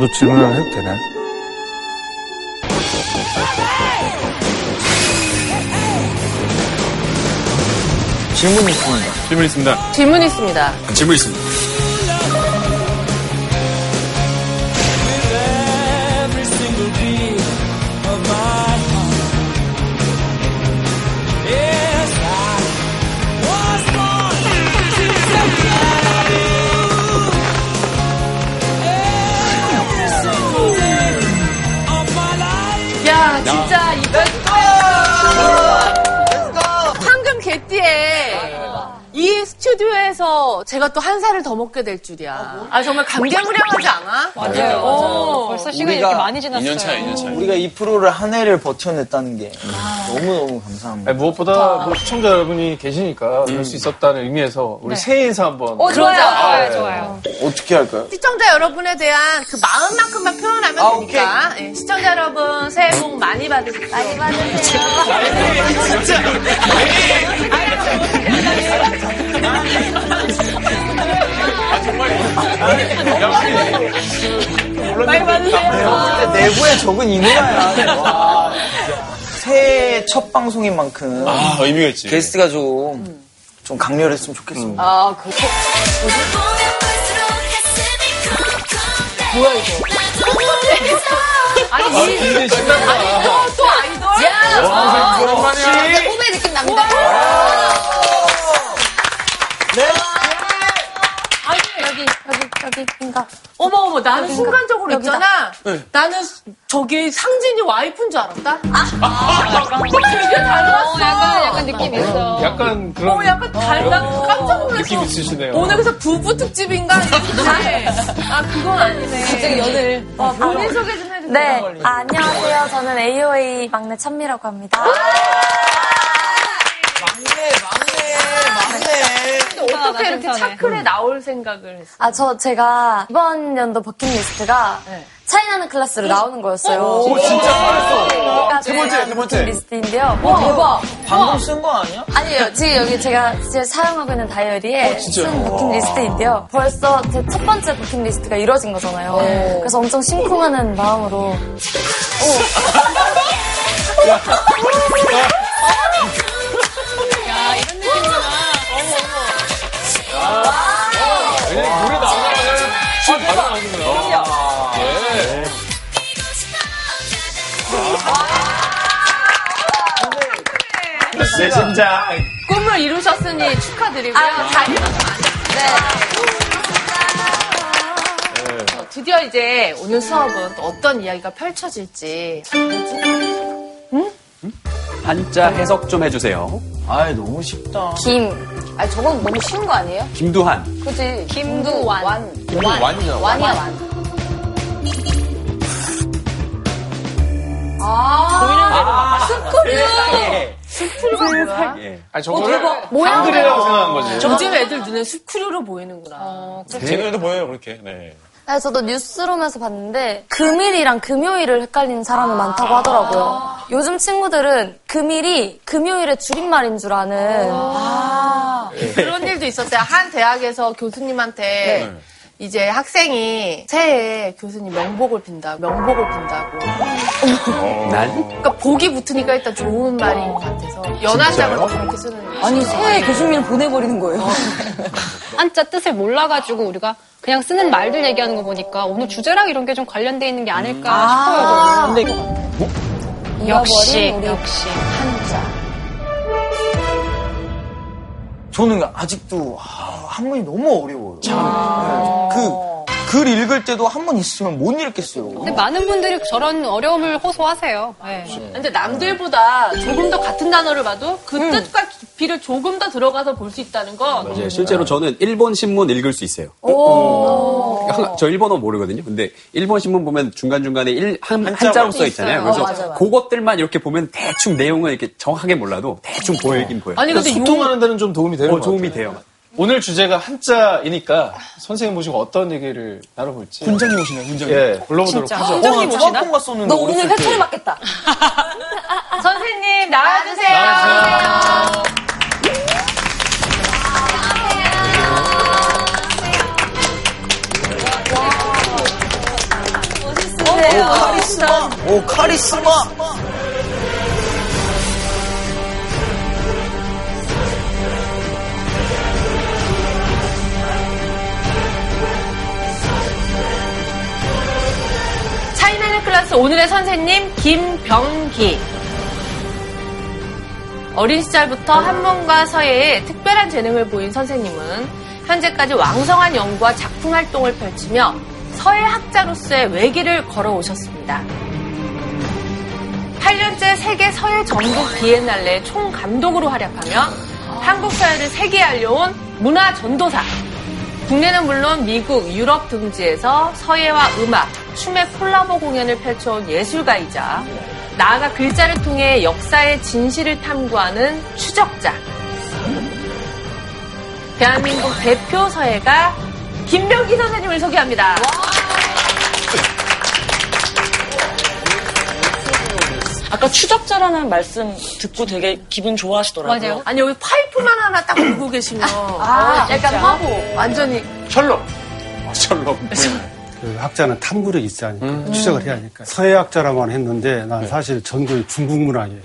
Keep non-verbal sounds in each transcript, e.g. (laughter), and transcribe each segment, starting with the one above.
저도 질문을 해도 되나요? 질문 있습니다. 질문 있습니다. 질문 있습니다. 질문 있습니다. 제가 또 한 살을 더 먹게 될 줄이야. 아 정말 감개무량하지 않아? 맞아요. 어. 벌써 시간이 이렇게 많이 지났어요. 2년 차야, 2년 차. 우리가 이 프로를 한 해를 버텨냈다는 게 너무너무 감사합니다. 아니, 무엇보다 뭐 시청자 여러분이 계시니까 할수 있었다는 의미에서 우리 새해 인사 한번. 어, 좋아요. 그러자. 좋아요, 좋아요. 어떻게 할까요? 시청자 여러분에 대한 그 마음만큼만 표현하면 아, 되니까. 예, 시청자 여러분 새해 복 많이 받으세요. 많이 받으세요. (laughs) 많이 받으세요. 내부에 적은 인물이야. 와. 새해 첫 방송인 만큼 아, 의미가 있지. 게스트가 좀, 좀 강렬했으면 좋겠습니다. 아, 그 뭐야 이거? 아니 이 굉장히 신난다. 아니 또, 또 오랜만이야. 꿈의 느낌 납니다. 네? 여기 여기 여기인가? 어머 어머 나는 순간적으로 있잖아. 나는 저기 상진이 와이프인 줄 알았다. 아, 되게 닮았어. 어, 약간, 약간 느낌 있어. 약간 그런. 어, 약간 닮아. 깜짝 놀랐어. 느낌 있으시네요. 오늘 그래서 부부 특집인가? (laughs) 아 그건 아니네. 갑자기 연을. 와 본인 소개 좀 해주세요. 네. 아, 안녕하세요. 저는 AOA 막내 찬미라고 합니다. 막내, 막내, 막내. 어떻게 이렇게. 차클에 나올 생각을 했어? 아, 저, 제가 이번 연도 버킷리스트가 네. 차이나는 클래스로 나오는 거였어요. 오, 진짜 잘했어. 그러니까 세 번째, 세 번째. 버킷리스트인데요. 와, 대박. 방금 쓴 거 아니야? 아니에요. 지금 여기 제가 지금 사용하고 있는 다이어리에 진짜요? 쓴 버킷리스트인데요. 벌써 제 첫 번째 버킷리스트가 이루어진 거잖아요. 그래서 엄청 심쿵하는 마음으로 야, 왜냐면 노래 나오자마자 지금 바로 나오는 거야. 예. 내 심장. 꿈을 이루셨으니 축하드리고요. 아, 잘 이뤘습니다. 네. 어, 드디어 이제 오늘 수업은 또 어떤 이야기가 펼쳐질지. 한자 해석 좀 해주세요. 아이, 너무 쉽다. 김. 아니, 저건 너무 쉬운 거 아니에요? 김두한. 그지? 김두완. 완. 완이잖아. 완이야, 완. 아, 예. 스크류가 뭐야? 예. 아니, 저거를 모양대로. 한글이라고 생각한 거지. 요즘 애들 눈에 스크류로 보이는구나. 제 눈에도 보여요, 그렇게. 네. 네, 저도 뉴스룸에서 봤는데 금일이랑 금요일을 헷갈리는 사람이 많다고 하더라고요. 요즘 친구들은 금일이 금요일의 줄임말인 줄 아는. 그런 일도 있었어요. 한 대학에서 교수님한테 이제 학생이 새해에 교수님 명복을 빈다고, 명복을 빈다고. 난? 그러니까 복이 붙으니까 일단 좋은 말인 것 같아서. 연한장을 그렇게 쓰는. 아니, 새해 교수님을 보내버리는 거예요. (laughs) 한자 뜻을 몰라가지고 우리가 그냥 쓰는 말들 얘기하는 거 보니까 오늘 주제랑 이런 게 좀 관련돼 있는 게 아닐까 싶어요. 저는. 역시, 우리 역시. 한자. 저는 아직도 아, 한문이 너무 어려워요. 네. 그, 글 읽을 때도 한문 있으면 못 읽겠어요. 근데 많은 분들이 저런 어려움을 호소하세요. 네. 근데 남들보다 조금 더 같은 단어를 봐도 그 뜻과 깊이를 조금 더 들어가서 볼 수 있다는 건 맞아요. 실제로 저는 일본 신문 읽을 수 있어요. 한- 저 일본어 모르거든요. 근데 일본 신문 보면 중간중간에 일, 한, 한자로 써 있잖아요. 그래서 그것들만 이렇게 보면 대충 내용을 이렇게 정확하게 몰라도 대충 보이긴 보여요. 아니 근데 용 소통하는 데는 좀 도움이 되는 어, 것 같아요. 도움이 돼요. 오늘 주제가 한자이니까 선생님 모시고 어떤 얘기를 나눠볼지. 훈장님 오시네, 훈장님. 예, 불러보도록 진짜. 하죠. 훈장님 어, 나 오시나? 갔었는데. 너 오늘. 회초리 맞겠다. (laughs) 선생님 나와주세요. 나와주세요. 오, 카리스마! 차이나는 클래스 오늘의 선생님 김병기. 어린 시절부터 한문과 서예에 특별한 재능을 보인 선생님은 현재까지 왕성한 연구와 작품 활동을 펼치며 서예 학자로서의 외길을 걸어오셨습니다. 8년째 세계 서예 전국 비엔날레 총 감독으로 활약하며 한국 서예를 세계에 알려온 문화 전도사. 국내는 물론 미국, 유럽 등지에서 서예와 음악, 춤의 콜라보 공연을 펼쳐온 예술가이자 나아가 글자를 통해 역사의 진실을 탐구하는 추적자. 대한민국 대표 서예가 김병기 선생님을 소개합니다. 아까 추적자라는 말씀 듣고 되게 기분 좋아하시더라고요. 맞아요. 아니 여기 파이프만 하나 딱 들고 계시면 아, 약간 화보 완전히. 아, 셜록. 그 학자는 탐구력이 있어야 하니까 추적을 해야 하니까 서예학자라고는 했는데 난 사실 전공이 중국 문학이에요.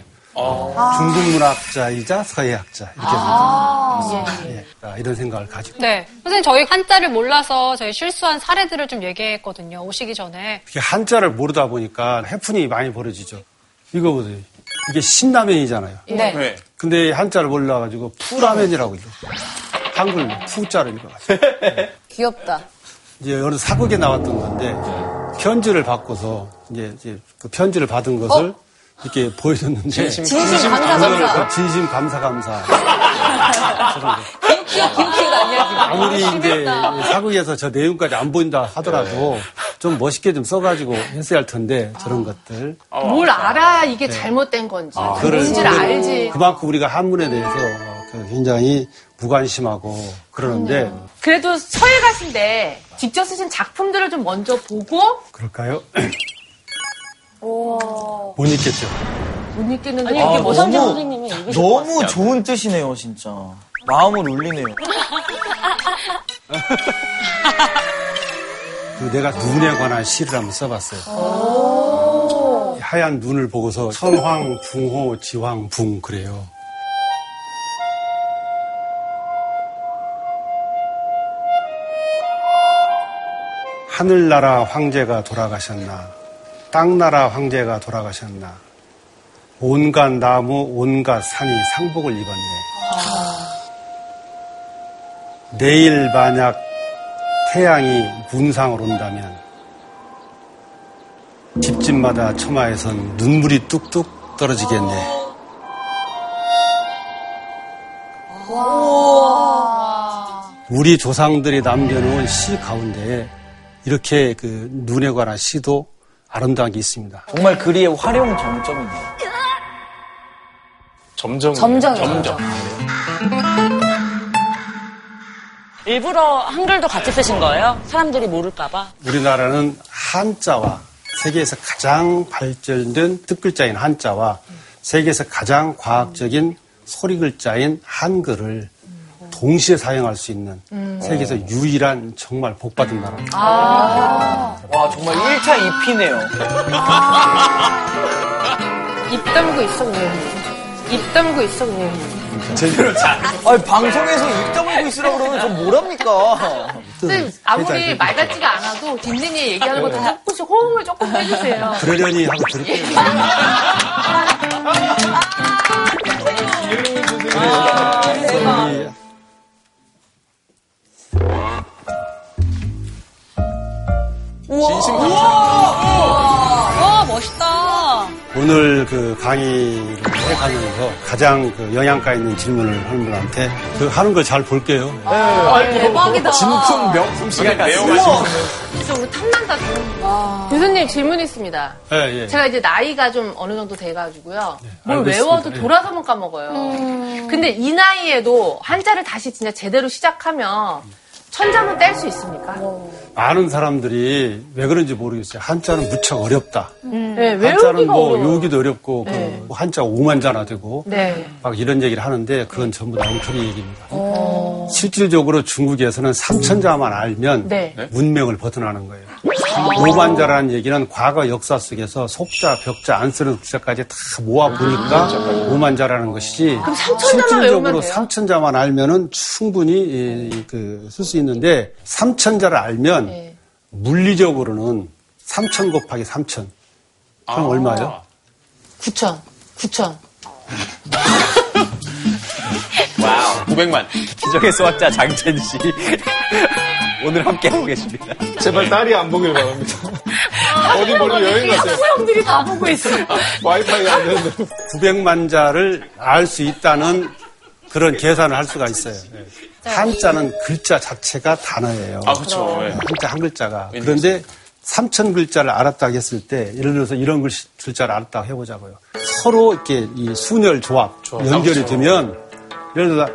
중국 문학자이자 서예학자 이렇게 예, 아, 이런 생각을 가지고 네. 선생님, 저희 한자를 몰라서 저희 실수한 사례들을 좀 얘기했거든요. 오시기 전에. 이게 한자를 모르다 보니까 해프닝이 많이 벌어지죠. 이거 보세요. 이게 신라면이잖아요. 네. 근데 한자를 몰라가지고 푸라면이라고 읽어. 한글 푸자를 읽어가지고. 귀엽다. 이제 어느 사극에 나왔던 건데 편지를 받고서 이제, 이제 그 편지를 받은 것을 이렇게 보여줬는데 진심 감사 감사. 진심 감사 감사. 아니야 지금. 아무리 이제 사극에서 저 내용까지 안 보인다 하더라도 좀 멋있게 좀 써가지고 했어야 할 텐데 저런 것들. 뭘 알아야 이게 잘못된 건지 그걸 뭔지를 그걸 알지. 그만큼 우리가 한문에 대해서 그 굉장히 무관심하고 그러는데 그래도 서예 가신데 직접 쓰신 작품들을 좀 먼저 보고 그럴까요? 못 읽겠죠. 못 읽겠는데 아니, 이게 이게 뭐 모선재 너무- 선생님이 읽으실 것 같아요. 너무 좋은 뜻이네요, 진짜. 마음을 울리네요. 그 내가 눈에 관한 시를 한번 써봤어요. 하얀 눈을 보고서 선황, 붕호, 지황, 붕 그래요. 하늘나라 황제가 돌아가셨나, 땅나라 황제가 돌아가셨나, 온갖 나무, 온갖 산이 상복을 입었네. 내일 만약 태양이 문상을 온다면 집집마다 처마에선 눈물이 뚝뚝 떨어지겠네. 우리 조상들이 남겨놓은 시 가운데 이렇게 그 눈에 관한 시도 아름다운 게 있습니다. 정말 글의 활용 정점이네요. 점점. 점점. 점점. 일부러 한글도 같이 쓰신 거예요? 사람들이 모를까봐? 우리나라는 한자와 세계에서 가장 발전된 뜻글자인 한자와 세계에서 가장 과학적인 소리 글자인 한글을 동시에 사용할 수 있는 세계에서 유일한 정말 복받은 나라입니다. 와, 정말 1차 2피네요. 입 다물고 있어 그냥. 입 다물고 있어 그냥. 제대로 잘. 아니, 방송에서 입 다물고 있으라고 그러면 전 뭐랍니까? 근데 아무리 말 같지가 않아도 딘딘이 얘기하는 것도 조금씩 호응을 조금 해주세요. (laughs) 그러려니 하고 들을게요. 이 진심 감사. 와, 멋있다. 오늘 그 강의를 해가면서 가장 그 영양가 있는 질문을 하는 분한테 그 하는 걸 잘 볼게요. 대박이다. 진품 명품 시간 내용하시는 진짜 우리 탐난다. 탐난다. 교수님 질문 있습니다. 예, 예. 제가 이제 나이가 좀 어느 정도 돼가지고요. 뭘 알고 외워도 있습니다. 예. 돌아서면 까먹어요. 근데 이 나이에도 한자를 다시 진짜 제대로 시작하면 천자문 뗄 수 있습니까? 많은 사람들이 왜 그런지 모르겠어요. 한자는 무척 어렵다. 네, 한자는 뭐 어려워요. 외우기도 어렵고 네. 그 한자가 오만자나 되고 네. 막 이런 얘기를 하는데 그건 전부 다 엉터리 얘기입니다. 실질적으로 중국에서는 삼천자만 알면 네. 문명을 벗어나는 거예요. 오만자라는 얘기는 과거 역사 속에서 속자, 벽자, 안 쓰는 글자까지 다 모아 보니까 오만자라는 것이지. 그럼 삼천자만 실질적으로? 삼천자만 알면은 충분히 그 쓸 수 있는데 삼천자를 알면 네. 물리적으로는 삼천 곱하기 삼천. 그럼 얼마예요? 9천. 9천. Wow. 900만. 기적의 수학자 장첸 씨. 오늘 함께하고 계십니다. 제발 딸이 안 보길 바랍니다. 어디 멀리 여행 가세요. 형들이 다 보고 있어. 와이파이 안 되는데. 900만 자를 알 수 있다는 그런 계산을 할 수가 있어요. 한자는 글자 자체가 단어예요. 아, 그쵸. 예. 한자 한 글자가. 그런데 3천 글자를 알았다고 했을 때, 예를 들어서 이런 글, 글자를 알았다고 해보자고요. 서로 이렇게 이 순열 조합, 연결이 그렇죠. 되면, 예를 들어,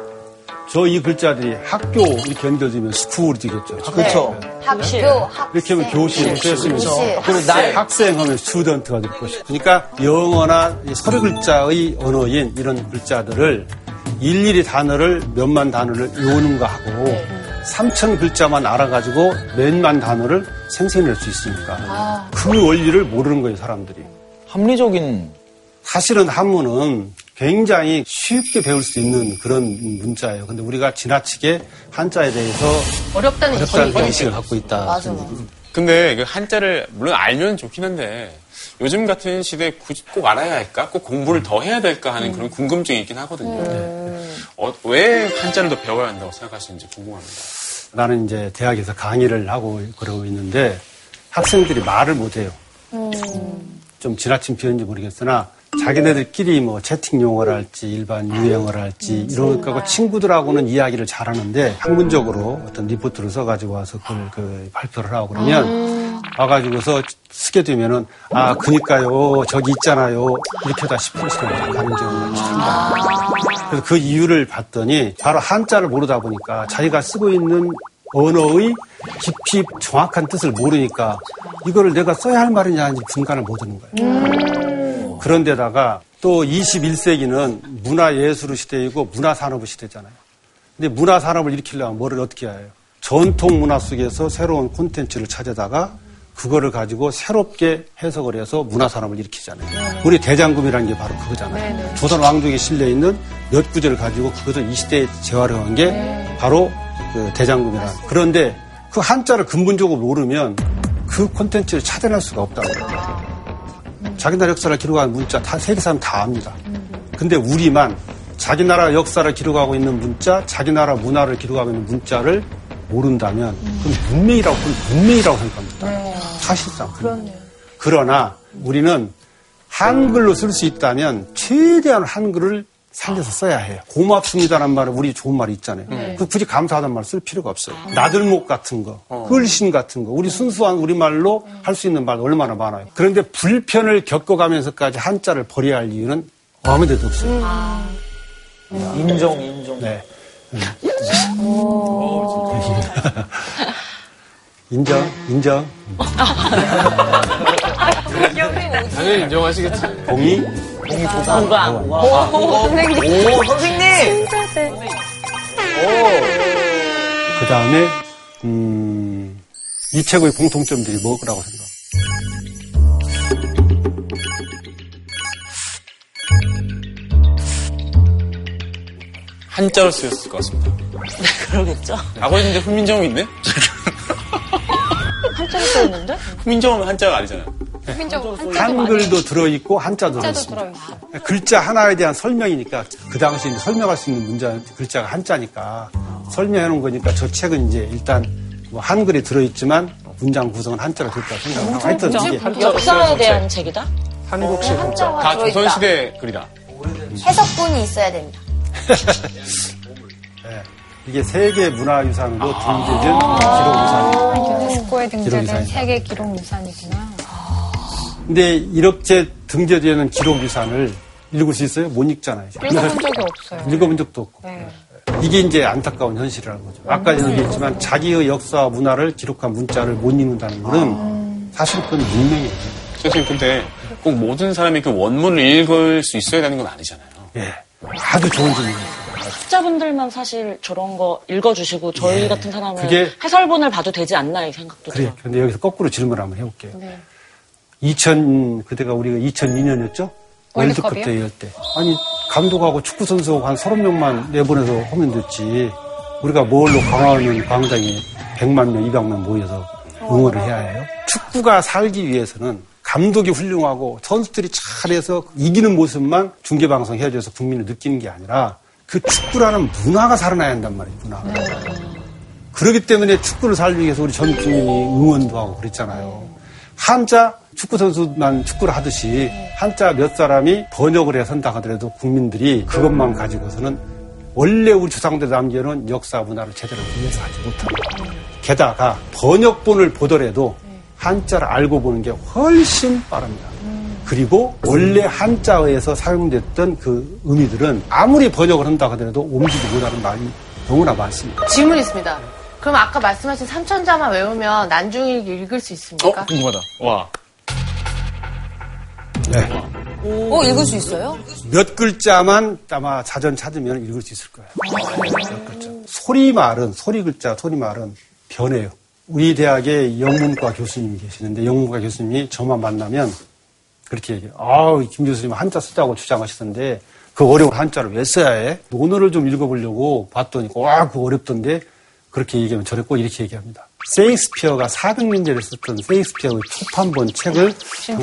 저 이 글자들이 학교 이렇게 연결되면 school이 되겠죠. 그렇죠. 학실. 이렇게 하면 교실, 했으면 그리고 날 학생 하면 student가 될 것이고. 그러니까 영어나 이 서류 글자의 언어인 이런 글자들을 일일이 단어를 몇만 단어를 외우는 거 하고 삼 3천 글자만 알아가지고 몇만 단어를 생성해낼 수 있으니까 그 원리를 모르는 거예요, 사람들이. 합리적인 사실은 한문은 굉장히 쉽게 배울 수 있는 그런 문자예요. 근데 우리가 지나치게 한자에 대해서 어렵다는. 어렵다는 인식을 갖고 있다. 맞아. 근데 그 한자를 물론 알면 좋긴 한데 요즘 같은 시대에 굳이 꼭 알아야 할까? 꼭 공부를 더 해야 될까 하는 그런 궁금증이 있긴 하거든요. 어, 왜 한자를 더 배워야 한다고 생각하시는지 궁금합니다. 나는 이제 대학에서 강의를 하고 그러고 있는데 학생들이 말을 못해요. 좀 지나친 표현인지 모르겠으나 자기네들끼리 뭐 채팅 용어를 할지 일반 유행어를 할지 이런 거고 친구들하고는 이야기를 잘하는데 학문적으로 어떤 리포트를 써가지고 와서 그걸 그 발표를 하고 그러면 와가지고서 쓰게 되면은 아 그니까요. 저기 있잖아요. 이렇게 다 싶으시는 가는 경우가 있습니다. 그래서 그 이유를 봤더니 바로 한자를 모르다 보니까 자기가 쓰고 있는 언어의 깊이 정확한 뜻을 모르니까 이거를 내가 써야 할 말이냐 하는지 분간을 못 하는 거예요. 그런데다가 또 21세기는 문화예술 시대이고 문화산업 시대잖아요. 근데 문화산업을 일으키려면 뭐를 어떻게 해야 해요? 전통 문화 속에서 새로운 콘텐츠를 찾아다가 그거를 가지고 새롭게 해석을 해서 문화산업을 일으키잖아요. 우리 대장금이라는 게 바로 그거잖아요. 조선 왕족에 실려 있는 몇 구절을 가지고 그것을 이 시대에 재활용한 게 바로 그 대장금이라. 그런데 그 한자를 근본적으로 모르면 그 콘텐츠를 찾아낼 수가 없다는 거예요. 자기 나라 역사를 기록한 문자 다 세계 사람 다 압니다. 근데 우리만 자기 나라 역사를 기록하고 있는 문자, 자기 나라 문화를 기록하고 있는 문자를 모른다면 그건 문명이라고 그건 문명이라고 생각합니다. 사실상. 그러나 우리는 한글로 쓸 수 있다면 최대한 한글을 살려서 써야 해요. 고맙습니다라는 말은 우리 좋은 말이 있잖아요. 그 굳이 감사하다는 말쓸 필요가 없어요. 나들목 같은 거, 끌신 같은 거, 우리 순수한 우리말로 할수 있는 말 얼마나 많아요. 그런데 불편을 겪어가면서까지 한자를 버려야 할 이유는 아무 데도 없어요. 인정, 인정. 네. (laughs) (laughs) 인정, 인정. 당연히 인정하시겠지. 동의? 공감. 오, 선생님! 그 다음에, 음, 이 책의 공통점들이 뭐라고 생각해요? 한자로 쓰였을 것 같습니다. (laughs) 그러겠죠? 아버지 이제 훈민정음 있네? (laughs) 한자로 써 있는데? 훈민정음은 한자가 아니잖아요. 많이 한글도 들어 있고 한자도 한자도 들어 있습니다. 들어있어. 글자 하나에 대한 설명이니까 그 당시 설명할 수 있는 문자 글자가 한자니까 설명해 놓은 거니까 저 책은 이제 일단 뭐 한글이 들어 있지만 문장 구성은 한자로 됐다 생각하고 하여튼 이게 역사에 대한 책이다? 한국식 한자. 다 조선시대 글이다. 해석본이 있어야 됩니다. (laughs) 예, 이게 세계 문화유산으로 등재된 기록유산이에요. 유네스코에 등재된. 세계 기록 유산이구나. 근데 이렇게 등재되는 기록유산을 읽을 수 있어요? 못 읽잖아요. 읽어본 적이 없어요. 읽어본 적도 없고. 네. 이게 이제 안타까운 현실이라는 거죠. 아까 얘기했지만 자기의 역사와 문화를 기록한 문자를 못 읽는다는 거는 사실 그건 문명이에요. 선생님, 근데 꼭 모든 사람이 그 원문을 읽을 수 있어야 되는 건 아니잖아요. 예. 아주 좋은 질문이에요. 학자분들만 사실 저런 거 읽어주시고 저희 예. 같은 사람은 그게- 해설본을 봐도 되지 않나 이 생각도 그래. 들어요. 근데 여기서 거꾸로 질문을 한번 해볼게요. 2000 그때가 우리가 2002년이었죠? 월드컵 월드컵이요? 때 이럴 때. 아니 감독하고 축구 선수하고 한 30명만 내보내서 하면 됐지. 우리가 뭘로 강화하면 광장에 100만 명, 200만 모여서 응원을 해야 해요? 축구가 살기 위해서는 감독이 훌륭하고 선수들이 잘해서 이기는 모습만 중계방송 해줘서 국민을 느끼는 게 아니라 그 축구라는 문화가 살아나야 한단 말이에요, 문화가. 그렇기 때문에 축구를 살기 위해서 우리 전 국민이 응원도 하고 그랬잖아요. 한자 축구 선수만 축구를 하듯이 한자 몇 사람이 번역을 해서 한다 하더라도 국민들이 그것만 가지고서는 원래 우리 조상들 남겨놓은 역사 문화를 제대로 이해서 하지 못합니다. 게다가 번역본을 보더라도 한자를 알고 보는 게 훨씬 빠릅니다. 그리고 원래 한자어에서 사용됐던 그 의미들은 아무리 번역을 한다 하더라도 옮기지 못하는 말이 너무나 많습니다. 질문 있습니다. 그럼 아까 말씀하신 삼천자만 외우면 난중일 읽을 수 있습니까? 궁금하다. 와. 네. 어, 읽을 수 있어요? 몇 글자만 아마 자전 찾으면 읽을 수 있을 거예요. 몇 글자. 소리 말은, 소리 글자, 소리 말은 변해요. 우리 대학에 영문과 교수님이 계시는데 영문과 교수님이 저만 만나면 그렇게 얘기해요. 아우, 김 교수님 한자 쓰자고 주장하시던데 그 어려운 한자를 왜 써야 해? 논어를 좀 읽어보려고 봤더니 와, 그거 어렵던데 그렇게 얘기하면 꼭 이렇게 얘기합니다. 세익스피어가 400년대를 썼던 세익스피어의 초판본 책을.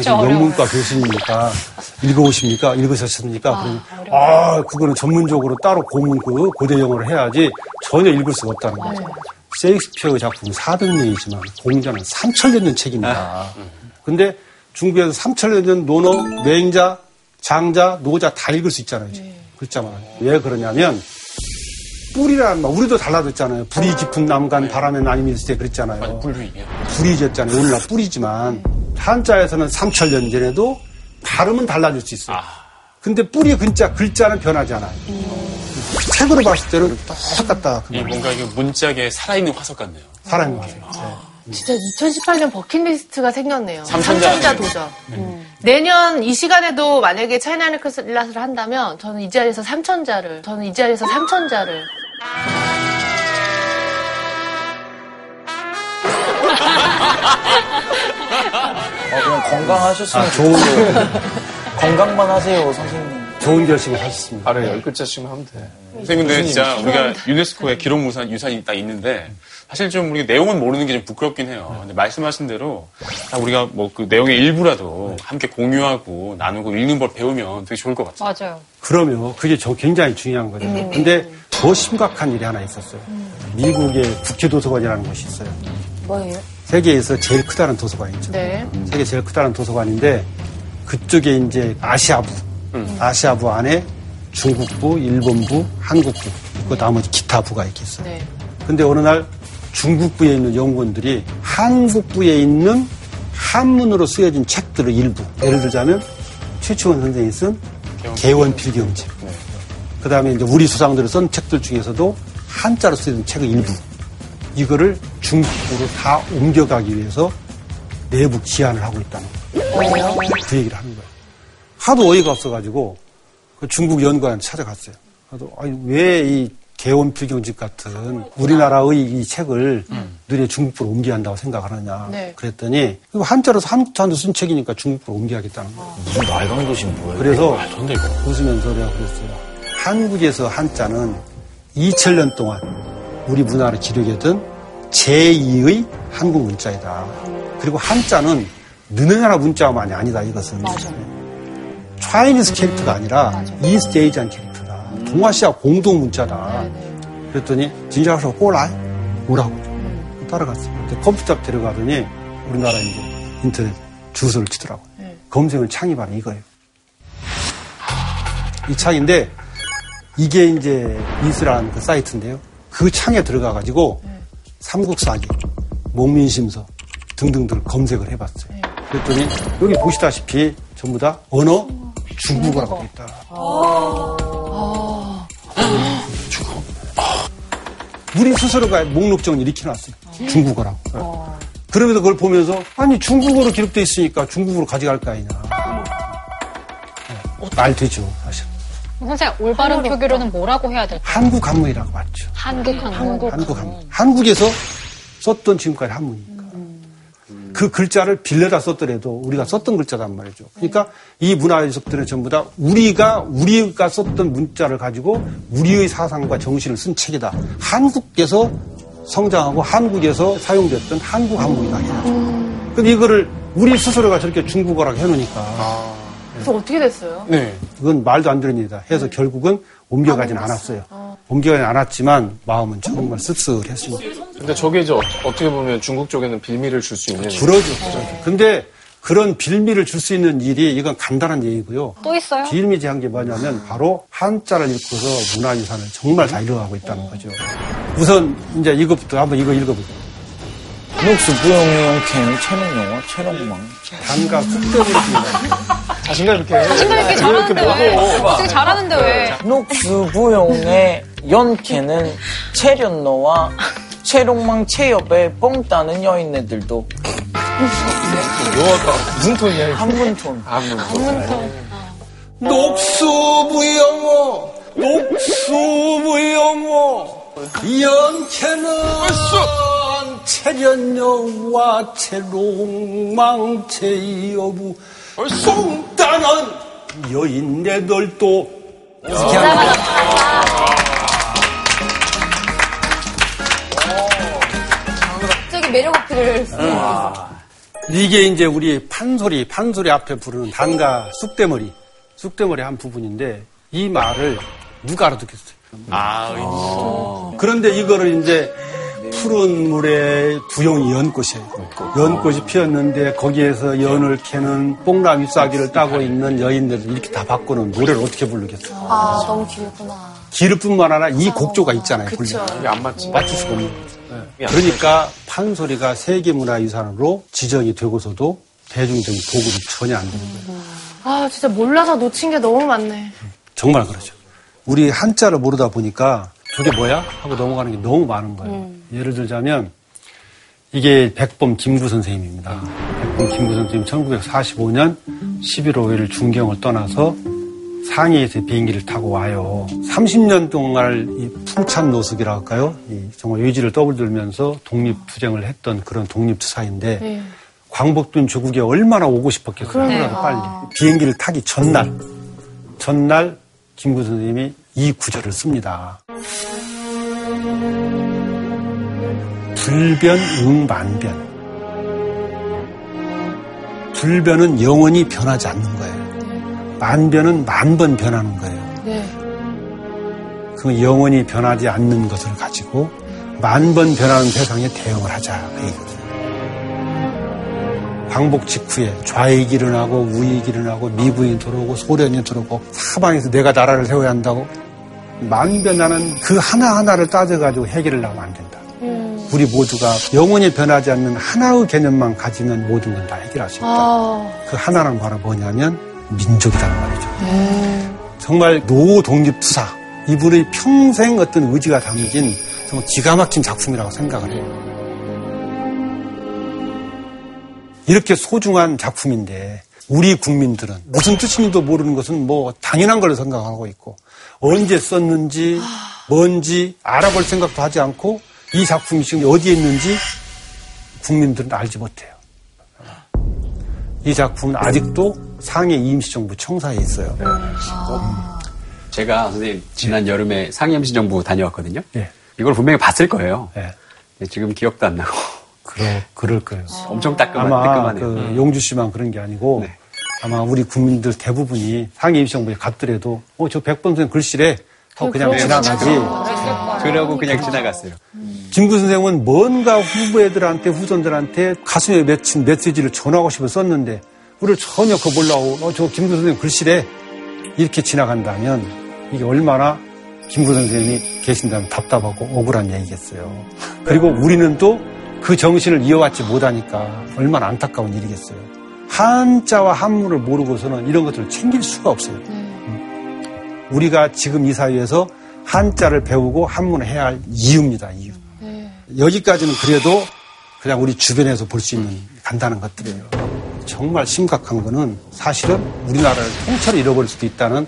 영문과 교수님이니까 읽어오십니까? 읽으셨습니까? 그러니 아, 그거는 전문적으로 따로 고문 그 고대 영어를 해야지 전혀 읽을 수가 없다는 거죠. 세익스피어의 작품은 400년이지만 공자는 3000년 전 책입니다. 근데 중국에서 3000년 전 논어, 맹자, 장자, 노자 다 읽을 수 있잖아요. 지금. 글자만. 왜 그러냐면 뿌리라는 말, 우리도 달라졌잖아요. 불이 깊은 남간 바람에 나님이 있을 때 그랬잖아요. 불이 졌잖아요. 오늘날 뿌리지만 한자에서는 3천년 전에도 발음은 달라질 수 있어요. 근데 뿌리 근자 글자는 변하지 않아요. 책으로 봤을 때는 똑같다. 그. 뭔가 이게 문짝에 살아있는 화석 같네요. 사람이 거죠. 진짜 2018년 버킷리스트가 생겼네요. 삼천자. 삼천자 도전. 음. 내년 이 시간에도 만약에 차이나는 클래스를 한다면 저는 이 자리에서 삼천자를 저는 이 자리에서 삼천자를 어, 그냥 건강하셨으면 아, 좋은, 건강만 하세요, 선생님. 좋은 결심을 하셨습니다. 아래 열 글자씩만 하면 돼. 선생님, 근데 진짜 우리가 유네스코의 기록유산, 유산이 딱 있는데, 사실 좀 우리가 내용은 모르는 게 좀 부끄럽긴 해요. 근데 말씀하신 대로, 딱 우리가 뭐 그 내용의 일부라도 함께 공유하고 나누고 읽는 법 배우면 되게 좋을 것 같아요. 맞아요. 그러면 그게 저 굉장히 중요한 거거든요. 근데 더 심각한 일이 하나 있었어요. 미국의 국회 도서관이라는 곳이 있어요. 뭐예요? 세계에서 제일 크다는 도서관이죠. 네. 세계 제일 크다는 도서관인데 그쪽에 이제 아시아부, 아시아부 안에 중국부, 일본부, 한국부, 그 나머지 기타 부가 이렇게 있어요. 네. 근데 어느 날 중국부에 있는 연구원들이 한국부에 있는 한문으로 쓰여진 책들을 일부, 예를 들자면 최치원 선생이 쓴 개원 필경책. 그 다음에 이제 우리 수상들이 쓴 책들 중에서도 한자로 쓰여진 책의 일부. 이거를 중국으로 다 옮겨가기 위해서 내부 기한을 하고 있다는 거예요. 그 얘기를 하는 거예요. 하도 어이가 없어가지고 그 중국 연구원 찾아갔어요. 그래서 아니 왜 이 개원 필경집 같은 우리나라의 이 책을 너네 중국으로 옮겨야 한다고 생각을 하느냐. 네. 그랬더니 이거 한자로서 한자로 쓴 책이니까 중국으로 옮겨야겠다는 거예요. 무슨 말강 도신 뭐예요? 그래서. 웃으면서 내가 그랬어요. 한국에서 한자는 2000년 동안 우리 문화를 기록했던 제2의 한국 문자이다. 그리고 한자는 너네 나라 문자만이 아니다, 이것은. 차이니스 캐릭터가 아니라 이스트 에이지안 캐릭터다. 동아시아 공동 문자다. 그랬더니 진짜로 꼬라 오라고 따라갔어요. 근데 컴퓨터 앞 데려가더니 우리나라 이제 인터넷 주소를 치더라고. 요 검색을 창입하는 이거예요. 이 창인데 이게 이제 이스라는 그 사이트인데요. 그 창에 들어가 가지고 삼국사기, 목민심서 등등들 검색을 해봤어요. 그랬더니 여기 보시다시피 전부 다 언어 중국어라고 돼 있다. 중 국어. 우리 스스로가 목록정을 이렇게 놨어요. 중국어라고. 그러면서 그걸 보면서 아니 중국어로 기록돼 있으니까 중국어로 가져갈 거 아니냐. 네, 말 되죠 사실. 선생님, 올바른 표기로는 뭐라고 해야 될까요? 한국 한문이라고 봤죠. 한국 한문. 한국 한문. 한국에서 썼던 지금까지 한문이니까. 그 글자를 빌려다 썼더라도 우리가 썼던 글자단 말이죠. 그러니까 이 문화 유적들은 전부 다 우리가 우리가 썼던 문자를 가지고 우리의 사상과 정신을 쓴 책이다. 한국에서 성장하고 한국에서 사용됐던 한국 한문이다. 근데 이거를 우리 스스로가 저렇게 중국어라고 해놓으니까 그래서 어떻게 됐어요? 네. 그건 말도 안 되는 일이다. 해서 결국은 옮겨가진 않았어요. 옮 겨가진 않았지만 마음은 정말 씁쓸했습니다. 근데 저게 이제 어, 떻게 보면 중국 쪽에는 빌미를 줄 수 있는. 그러죠. 근데 그런 빌미를 줄 수 있는 일이 이건 간단한 얘기고요. 또 있어요? 빌미지한 게 뭐냐면 바로 한자를 읽고서 문화유산을 정말 잘 이뤄가고 있다는 거죠. 우선 이제 이것부터 한번 이거 읽어볼게요. 녹수 부영용캔 채는 영어 채롱망. 단가 숙대부르습니다 자신감 있게. 자신감 있게 잘하는데 왜? 되게 잘하는데 왜? 녹수 부용의 연캐는 채련노와 채롱망 채엽에 뻥 따는 여인네들도. 무슨 톤이야, 이게? 한문톤. 녹수부영어, 녹수부영어, 연캐는 채련여와 채롱망 채여부, 뽕따는 여인네들도 갑자기 매력 어필을 이게 이제 우리 판소리, 판소리 앞에 부르는 단가 쑥대머리, 쑥대머리 한 부분인데 이 말을 누가 알아듣겠어요? 아, 그런데 이거를 이제 푸른 물에 부용이 연꽃이에요. 연꽃이 피었는데 거기에서 연을 캐는 뽕나무 잎사귀를 따고 있는 여인들을 이렇게 다 바꾸는 노래를 어떻게 부르겠어요? 아, 너무 길구나. 기를 뿐만 아니라 이 곡조가 있잖아요. 그쵸. 이게 안 맞지. 맞출 수가 없는 거죠. 그러니까 판소리가 세계문화유산으로 지정이 되고서도 대중적인 도구로 전혀 안 되는 거예요. 아, 진짜 몰라서 놓친 게 너무 많네. 정말 그러죠. 우리 한자를 모르다 보니까 저게 뭐야? 하고 넘어가는 게 너무 많은 거예요. 예를 들자면 이게 백범 김구 선생님입니다. 백범 김구 선생님 1945년 11월 5일 중경을 떠나서 상해에서 비행기를 타고 와요. 30년 동안 이 풍찬 노숙이라 할까요? 이 정말 의지를 떠들면서 독립투쟁을 했던 그런 독립투사인데 네. 광복된 조국에 얼마나 오고 싶었겠어요. 하루라도 빨리. 비행기를 타기 전날, 전날 김구 선생님이 이 구절을 씁니다. 불변 응만변. 불변은 영원히 변하지 않는 거예요. 만변은 만 번 변하는 거예요. 네. 그 영원히 변하지 않는 것을 가지고 만 번 변하는 세상에 대응을 하자. 그 얘기거든요. 광복 직후에 좌익이 일어나고 우익이 일어나고 미군이 들어오고 소련이 들어오고 사방에서 내가 나라를 세워야 한다고 만변하는 그 하나하나를 따져가지고 해결을 하면 안 된다. 우리 모두가 영원히 변하지 않는 하나의 개념만 가지면 모든 건 다 해결할 수 있다. 아, 그 하나는 바로 뭐냐면 민족이라는 말이죠. 정말 노독립투사 이분의 평생 어떤 의지가 담긴 정말 기가 막힌 작품이라고 생각을 해요. 이렇게 소중한 작품인데 우리 국민들은 무슨 뜻인지도 모르는 것은 뭐 당연한 걸로 생각하고 있고 언제 썼는지 뭔지 알아볼 생각도 하지 않고 이 작품이 지금 어디에 있는지 국민들은 알지 못해요. 이 작품은 아직도 상해 임시정부 청사에 있어요. 제가 선생님 지난 여름에 상임시정부 다녀왔거든요. 예. 이걸 분명히 봤을 거예요. 예. 근데 지금 기억도 안 나고 그러, 그럴 거예요. 엄청 따끔한 아마 따끔하네요. 그 용주 씨만 그런 게 아니고 네. 아마 우리 국민들 대부분이 상해 임시정부에 갔더라도 어 저 백범 선생 글씨래 하고 그냥 지나가지. 그러고 그냥 지나갔어요. 김구 선생은 뭔가 후배들한테 후손들한테 가슴에 맺힌 메시지를 전하고 싶어 썼는데 우리를 전혀 그거 몰라고 어, 저 김구 선생 글씨래 이렇게 지나간다면 이게 얼마나 김구 선생님이 계신다면 답답하고 억울한 얘기겠어요. 그리고 우리는 또 그 정신을 이어받지 못하니까 얼마나 안타까운 일이겠어요. 한자와 한문을 모르고서는 이런 것들을 챙길 수가 없어요. 음. 우리가 지금 이 사회에서 한자를 배우고 한문을 해야 할 이유입니다. 이유. 여기까지는 그래도 그냥 우리 주변에서 볼 수 있는 간단한 것들이에요. 정말 심각한 거는 사실은 우리나라를 통째로 잃어버릴 수도 있다는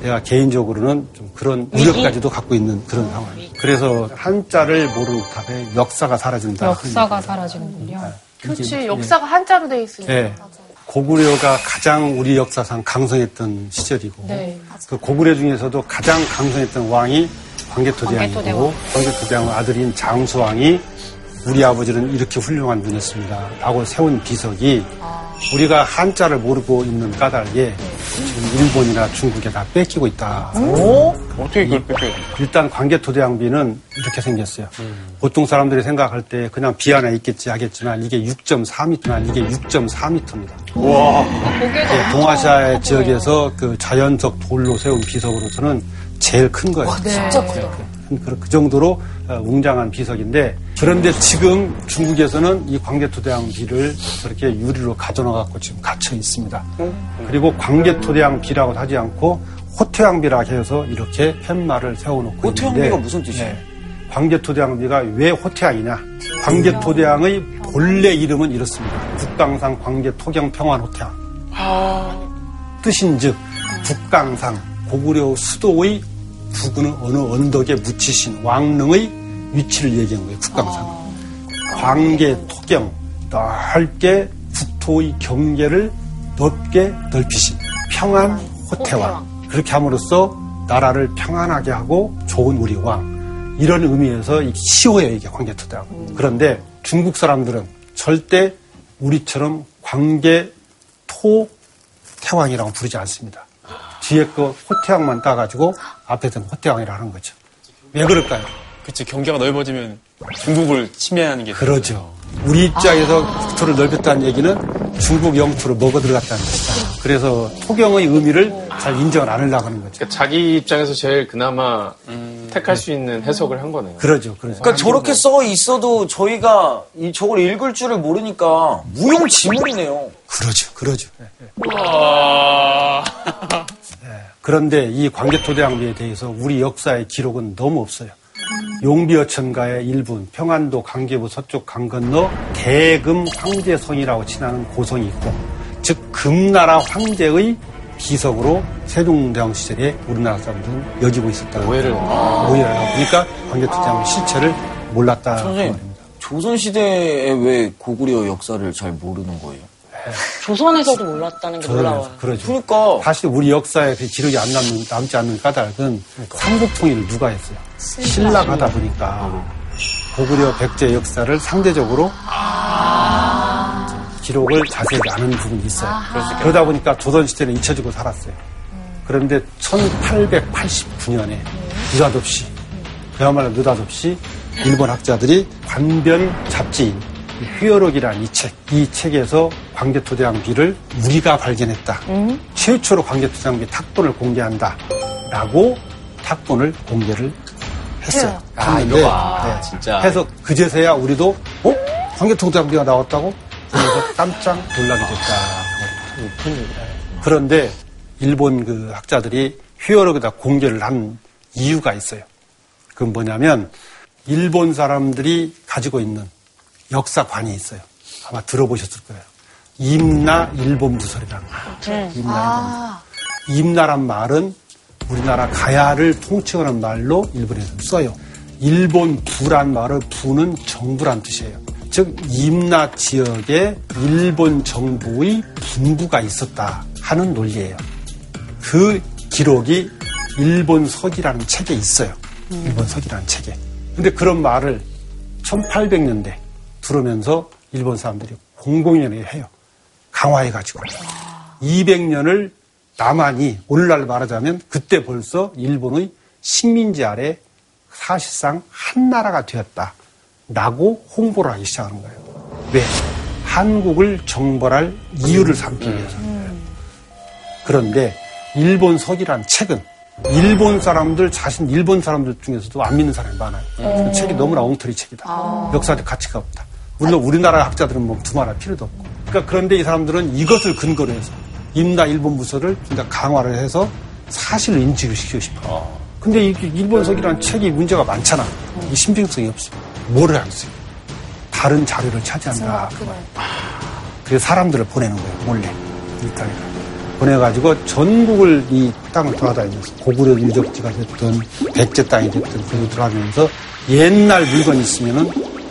내가 개인적으로는 좀 그런 우려까지도 갖고 있는 그런 상황. 그래서 한자를 모르는 탑에 역사가 사라진다. 역사가 사라지는군요. 그렇지. 역사가 한자로 돼 있으니까. 네. 고구려가 가장 우리 역사상 강성했던 시절이고 네. 그 고구려 중에서도 가장 강성했던 왕이 광개토대왕이고 광개토대왕. 광개토대왕 아들인 장수왕이 우리 아버지는 이렇게 훌륭한 분이었습니다. 라고 세운 비석이 우리가 한자를 모르고 있는 까닭에 지금 일본이나 중국에 다 뺏기고 있다. 어떻게 그걸 뺏겨요? 일단 광개토대왕비는 이렇게 생겼어요. 보통 사람들이 생각할 때 그냥 비 하나 있겠지 하겠지만 이게 6.4m나 이게 6.4m입니다. 고개도 네, 동아시아 지역에서 그 자연적 돌로 세운 비석으로서는 제일 큰 거예요. 진짜 크다. 그, 그 정도로 어, 웅장한 비석인데 그런데 지금 중국에서는 이 광개토대왕 비를 그렇게 유리로 가져놔갖고 지금 갇혀 있습니다. 그리고 광개토대왕 비라고 하지 않고 호태왕비라 해서 이렇게 팻말을 세워놓고 호태왕비가 있는데 무슨 뜻이에요? 네. 광개토대왕비가 왜 호태왕이냐? 광개토대왕의 본래 이름은 이렇습니다. 북강상 광개토경 평안 호태왕. 뜻인즉 북강상 고구려 수도의 부근의 어느 언덕에 묻히신 왕릉의 위치를 얘기한 거예요. 북강상. 광계 토경 넓게 국토의 경계를 넓게 넓히신 평안 호태왕. 그렇게 함으로써 나라를 평안하게 하고 좋은 우리 왕. 이런 의미에서 이 시호예요, 이게 광개토대왕. 그런데 중국 사람들은 절대 우리처럼 광개 토 태왕이라고 부르지 않습니다. 뒤에 거 호태왕만 따가지고 앞에서는 호태왕이라 하는 거죠. 왜 그럴까요? 그치, 경계가 넓어지면 중국을 침해하는 게. 그러죠. 우리 입장에서 국토를 넓혔다는 얘기는 중국 영토를 먹어 들어갔다는 것이다. 그래서 토경의 의미를 잘 인정을 안 하려고 하는 거죠. 그러니까 자기 입장에서 제일 그나마 택할 수 있는 해석을 한 거네요. 그러죠. 그러죠. 그러니까 저렇게 써 있어도 저희가 이 저걸 읽을 줄을 모르니까 무용지물이네요. 그러죠. 그러죠. 그런데 이 광개토대왕비에 대해서 우리 역사의 기록은 너무 없어요. 용비어천가의 일본, 평안도 강계부 서쪽 강 건너 대금 황제성이라고 칭하는 고성이 있고, 즉 금나라 황제의 비석으로 세종대왕 시절에 우리나라 사람들은 여기고 있었다고 오해를. 오해를 하고 그러니까 광개토대왕의 실체를 몰랐다. 그 선생님, 말입니다. 조선 시대에 왜 고구려 역사를 잘 모르는 거예요? 조선에서도 몰랐다는 게 놀라워요. 그러죠. 그러니까 사실 우리 역사에 그 기록이 안 남는, 남지 않는 까닭은 삼국통일을 누가 했어요? 신라가 하다 보니까 고구려 백제 역사를 상대적으로 기록을 자세히 아는 부분이 있어요. 그러다 보니까 조선 시대는 잊혀지고 살았어요. 그런데 1889년에 느닷없이 그야말로 느닷없이 일본 학자들이 관변 잡지인 이 휘어록이라는 이 책, 이 책에서 광개토대왕비를 우리가 발견했다. 최초로 광개토대왕비 탁본을 공개한다. 라고 탁본을 공개를 했어요. 아, 했는데, 이거 봐. 네. 진짜. 해서 그제서야 우리도, 어? 광개토대왕비가 나왔다고? 그래서 깜짝 놀라게 됐다. 그런데 일본 그 학자들이 휘어록에다 공개를 한 이유가 있어요. 그건 뭐냐면 일본 사람들이 가지고 있는 역사관이 있어요. 아마 들어보셨을 거예요. 임나 일본 부설이라는 말. 임나 일본. 임나란 말은 우리나라 가야를 통칭하는 말로 일본에서 써요. 일본 부란 말을 부는 정부란 뜻이에요. 즉 임나 지역에 일본 정부의 분부가 있었다 하는 논리예요. 그 기록이 일본 서기라는 책에 있어요. 일본 서기라는 책에. 근데 그런 말을 1800년대 들으면서 일본 사람들이 공공연히 해요. 강화해가지고. 200년을 남한이 오늘날 말하자면 그때 벌써 일본의 식민지 아래 사실상 한 나라가 되었다. 라고 홍보를 하기 시작하는 거예요. 왜? 한국을 정벌할 이유를 삼기 위해서. 그런데 일본 서기란 책은 일본 사람들 자신 일본 사람들 중에서도 안 믿는 사람이 많아요. 그 책이 너무나 엉터리 책이다. 역사적 가치가 없다. 물론 우리나라 학자들은 뭐 두말할 필요도 없고. 그러니까 그런데 이 사람들은 이것을 근거로 해서 임나 일본 부서를 진짜 강화를 해서 사실을 인지를 시키고 싶어요. 근데 이 일본석이라는 책이 문제가 많잖아. 이 신빙성이 없어. 뭐를 하겠어요? 다른 자료를 차지한다. 그래서 사람들을 보내는 거예요, 몰래. 이탈리아. 보내가지고 전국을 이 땅을 돌아다니면서 고구려 유적지가 됐든 백제 땅이 됐든 그걸 돌아다니면서 옛날 물건 있으면은